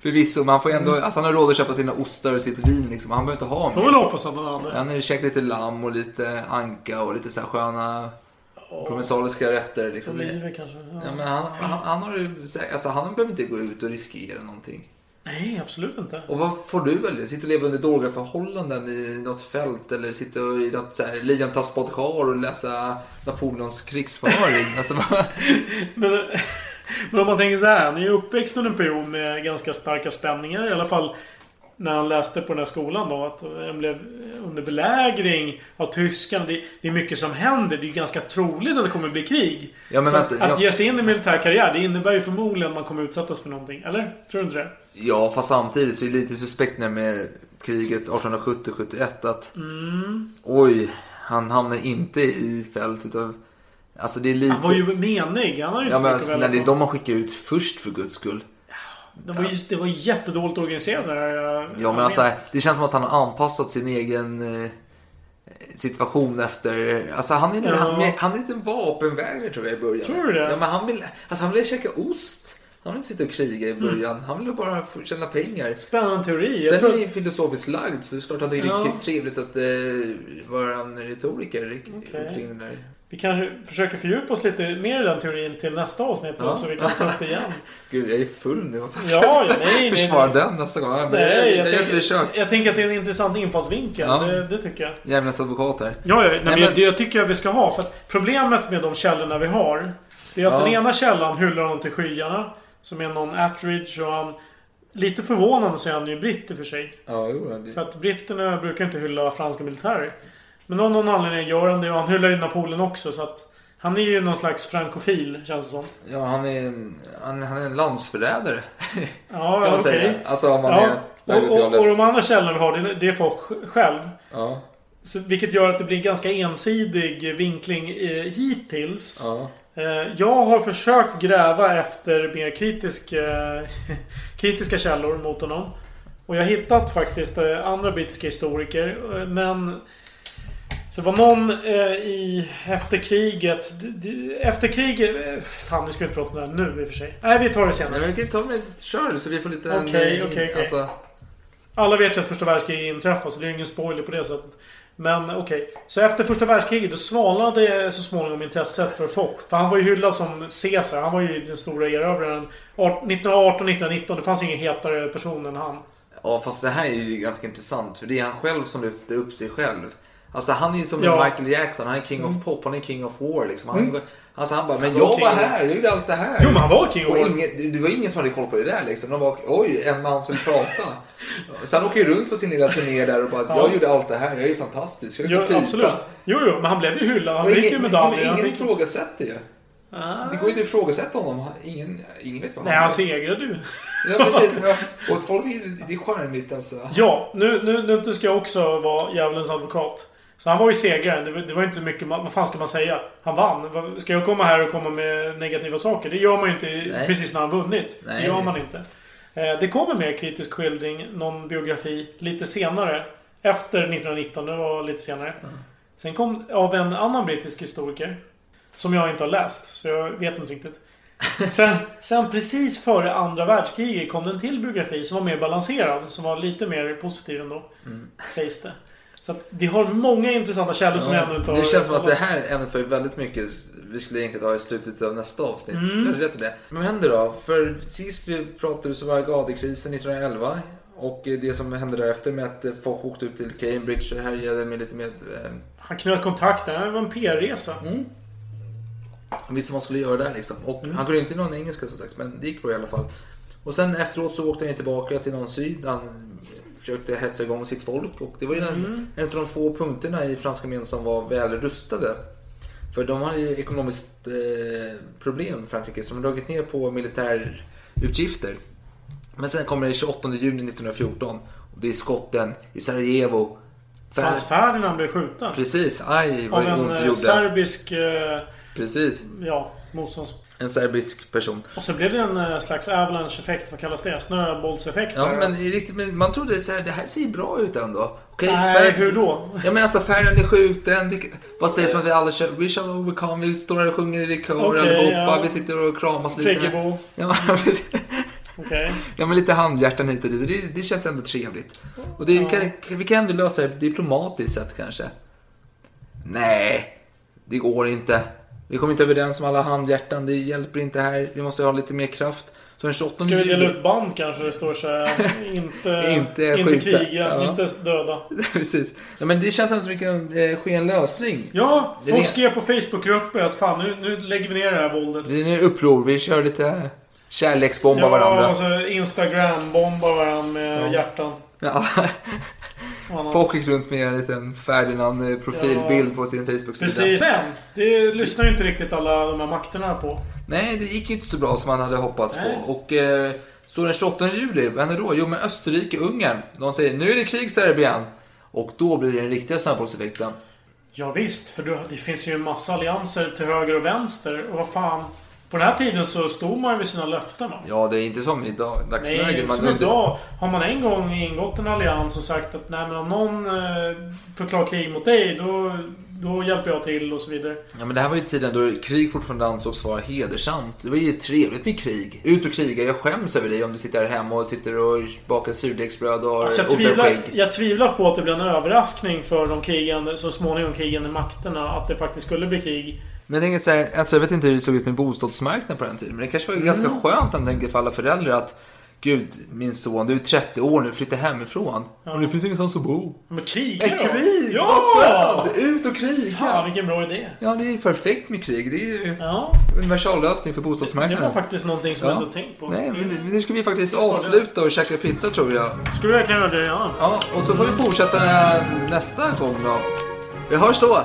Förvisso, men han får ändå... Alltså han har råd att köpa sina ostar och sitt vin liksom. Han behöver inte ha Får mer. väl hoppas att han hade. Han har ju käkat lite lamm och lite anka och lite så här sköna provinsaliska rätter liksom. Oliver kanske. Ja. Ja, men han, han, han har ju... Alltså han behöver inte gå ut och riskera någonting. Nej, absolut inte. Och vad får du välja? Sitta och leva under dåliga förhållanden i något fält eller sitta i något så här Liam Taspadkar och läsa Napoleons krigsföring? alltså, Men, men om man tänker så här. Han är ju uppväxt under en period med ganska starka spänningar. I alla fall när han läste på den här skolan då. Att han blev under belägring av tyskarna. Det, det är mycket som händer. Det är ju ganska troligt att det kommer bli krig. Ja, så att, att ja. ge sig in i militär karriär, det innebär ju förmodligen att man kommer utsättas för någonting. Eller? Tror du inte det? ja, fast samtidigt så är det lite suspekt när med kriget 1870-71 att Mm. oj, han hamnar inte i fält utav... Alltså det är lite... Han var ju menig. Han har ju inte Ja men att alltså, när det är de man skickar ut först för guds skull. Det var, ju, det var jättedåligt organiserat det. Ja, men alltså, det känns som att han har anpassat sin egen eh, situation efter... Alltså han är, Ja. han, han är lite vapenvägrare tror jag i början. Tror du det? Ja, men han vill, alltså, han vill käka ost. Han vill inte sitta och kriga i början. Han vill bara få tjäna pengar. Spännande teori. Jag Sen tror- är han filosofiskt lagd så det är klart att det är Ja. trevligt att eh, vara en retoriker Okej. kring den där. Vi kanske försöker fördjupa oss lite mer i den teorin till nästa avsnitt då, Ja. så vi kan ta upp det igen. Gud, jag är full nu. Fan ska Ja, jag ja, nej, försvara nej. den nästa gång? Men Nej, jag, jag, jag, jag, tänker, jag, jag tänker att det är en intressant infallsvinkel. Ja. Det, det tycker jag. Djävulens advokat här. Ja, ja nej, men men- jag- det jag tycker jag vi ska ha. För problemet med de källorna vi har. Det är att Ja. den ena källan hyllar honom till skyarna. Som är någon Attridge och han... Lite förvånande så är han ju britt i och för sig. Ja, jo, det... För att britterna brukar inte hylla franska militärer. Men av någon anledning gör han det och han hyllar ju Napoleon också så att... Han är ju någon slags frankofil känns det som. Ja, han är en, han, han är en landsförrädare. Ja, kan man okej. säga. Alltså om man ja. är och, och, och de andra källorna vi har, det, det är folk själv. Ja. Så, vilket gör att det blir en ganska ensidig vinkling eh, hittills. Ja. Eh, jag har försökt gräva efter mer kritisk, eh, kritiska källor mot honom. Och jag har hittat faktiskt eh, andra brittiska historiker. eh, Men... Så det var någon eh, i... Efter kriget... Efter kriget... eh, Fan, nu ska vi inte prata om det här nu i och för sig. Nej, vi tar det Nej, senare. men vi kan ta med kör så vi får lite... Okej, okej, okej. Alltså, Alla vet ju att första världskriget inträffade, så det är ingen spoiler på det sättet. Men okej. Så efter första världskriget, då svalnade så småningom intresset för Foch. För han var ju hyllad som Caesar. Han var ju den stora erövraren. 1918, 1919. Det fanns ingen hetare person än han. ja, fast det här är ju ganska intressant. För det är han själv som lyfter upp sig själv. Alltså han är ju som Ja. Michael Jackson. Han är king of pop. Han är king of war liksom. Han, Mm. Alltså han bara, men Han var jag var här. Jag gjorde allt det här. Jo, men han var king of war. ingen, det- var ingen som hade koll på det där liksom. De bara, oj, en man som vill prata. Så han åker ju runt på sin lilla turné där och bara, Ja. jag gjorde allt det här. Jag är ju fantastisk. Jag Jo, pipa. absolut. Jo, jo, men han blev ju hyllad. Han fick ju medaljer. Han ingen fick... ifrågasätter ju. Det går ju inte att ifrågasätta honom. Ingen, ingen vet vad Nej, han segrade ju. Ja, precis. Och folk, det är charmigt alltså. Ja, nu, nu, nu ska jag också vara djävulens advokat. Så han var ju segraren. Det, var- det var inte mycket... Vad fan ska man säga? Han vann. Ska jag komma här och komma med negativa saker? Det gör man ju inte Nej. precis när han vunnit. Nej. Det gör man inte. Eh, Det kommer mer kritisk skildring, någon biografi, lite senare. Efter 1919. Det var lite senare. Sen kom av en annan brittisk historiker. Som jag inte har läst, så jag vet inte riktigt. Sen, sen precis före andra världskriget kom det en till biografi som var mer balanserad. Som var lite mer positiv ändå. Sägs det. Så vi har många intressanta källor som jag ännu inte har... det känns som att det här ämnet var ju väldigt mycket vi skulle egentligen ta i slutet av nästa avsnitt. Mm. Jag rätt det. Men vad hände då? För sist vi pratade så var Agadekrisen 1911. Och det som hände därefter med att folk åkte ut till Cambridge och härjade med lite med... Eh, Han knöt kontakter. Det var en PR-resa. Han visste vad man skulle göra där liksom. Och han kunde inte någon engelska som sagt, men det gick bra i alla fall. Och sen efteråt så åkte han tillbaka till någon syd. Han försökte hetsa igång sitt folk. Och det var ju en, Mm. en av de få punkterna i franska armén som var väl rustade. För de hade ju ekonomiskt eh, problem Frankrike, så de dragit ner på militärutgifter. Men sen kommer det 28 juni 1914. Och det är skotten i Sarajevo. Frans Ferdinand blev skjuten. Precis, aj vad Av ont det eh, gjorde. serbisk... eh, Precis. Ja, motstånds... En serbisk person. Och så blev det en eh, slags avalanche-effekt. Vad kallas det? Snöbollseffekt? Ja, men, i riktigt, man trodde så här, det här ser bra ut ändå. Okej, Nej, Fer- hur då? Ja men alltså Ferdinand är skjuten. Det, vad sägs om att vi alla kör We shall overcome. Vi står här och sjunger i kör Okej, allihopa. ja. Vi sitter och kramas lite. Friggebo. Ja. Okej. ja men lite handhjärtan hit och dit. Det, det känns ändå trevligt. Och det, kan, vi kan ändå lösa det diplomatiskt sett kanske. Nej, det går inte. Vi kommer inte överens om alla handhjärtan. Det hjälper inte här. Vi måste ha lite mer kraft. Så den 28 Ska vi dela ut band kanske? Det står så här. Inte, Inte inte, kriga, Ja. inte döda. Precis. Ja, men det känns som att det kan eh, ske en lösning. Ja, Det folk skrev på Facebookgrupper att fan nu, nu lägger vi ner det här våldet. Det är nu uppror. Vi kör lite kärleksbomba ja, varandra. alltså Instagram-bombar varandra med Ja. hjärtan. Ja. Folk gick runt med en liten Ferdinand-profilbild på sin Facebook-sida. Precis. Men, det lyssnar ju inte riktigt alla de här makterna på. Nej, det gick ju inte så bra som man hade hoppats Nej. på. Och eh, så den 28 juli, vad händer då? Jo, med Österrike, Ungern. De säger nu är det krig Serbien. Och då blir det den riktiga snöbollseffekten. Ja, visst, för det finns ju en massa allianser till höger och vänster. Och vad fan. På den här tiden så stod man ju vid sina löften va? Ja, det är inte som i dag, Nej, dagsläget. inte som idag. Har man en gång ingått en allians och sagt att nej men om någon eh, förklarar krig mot dig då, då hjälper jag till och så vidare. Ja, men det här var ju tiden då krig fortfarande ansågs vara hedersamt. Det var ju trevligt med krig. Ut och kriga. Jag skäms över dig om du sitter här hemma och sitter och bakar surdegsbröd och har Alltså jag, tvivlar, jag tvivlar på att det blir en överraskning för de krigande, så småningom krigande makterna att det faktiskt skulle bli krig. Men jag tänker så här, alltså jag vet inte hur det såg ut med bostadsmarknaden på den tiden. Men det kanske var ganska Mm. skönt jag tänker för alla föräldrar att Gud, min son, du är 30 år nu, flytta hemifrån. Men det finns ingenstans att bo. Men kriga då? krig! Ja! Ut och kriga! Fan vilken bra idé. Ja, det är ju perfekt med krig. Det är ju Ja. universallösning för Det bostadsmarknaden. var faktiskt någonting som Ja. jag inte tänkt på. Nej, men nu ska vi faktiskt Det avsluta och käka pizza tror jag. Skulle vi verkligen göra det? Ja. Ja, och så får vi fortsätta nästa gång då. Vi hörs då!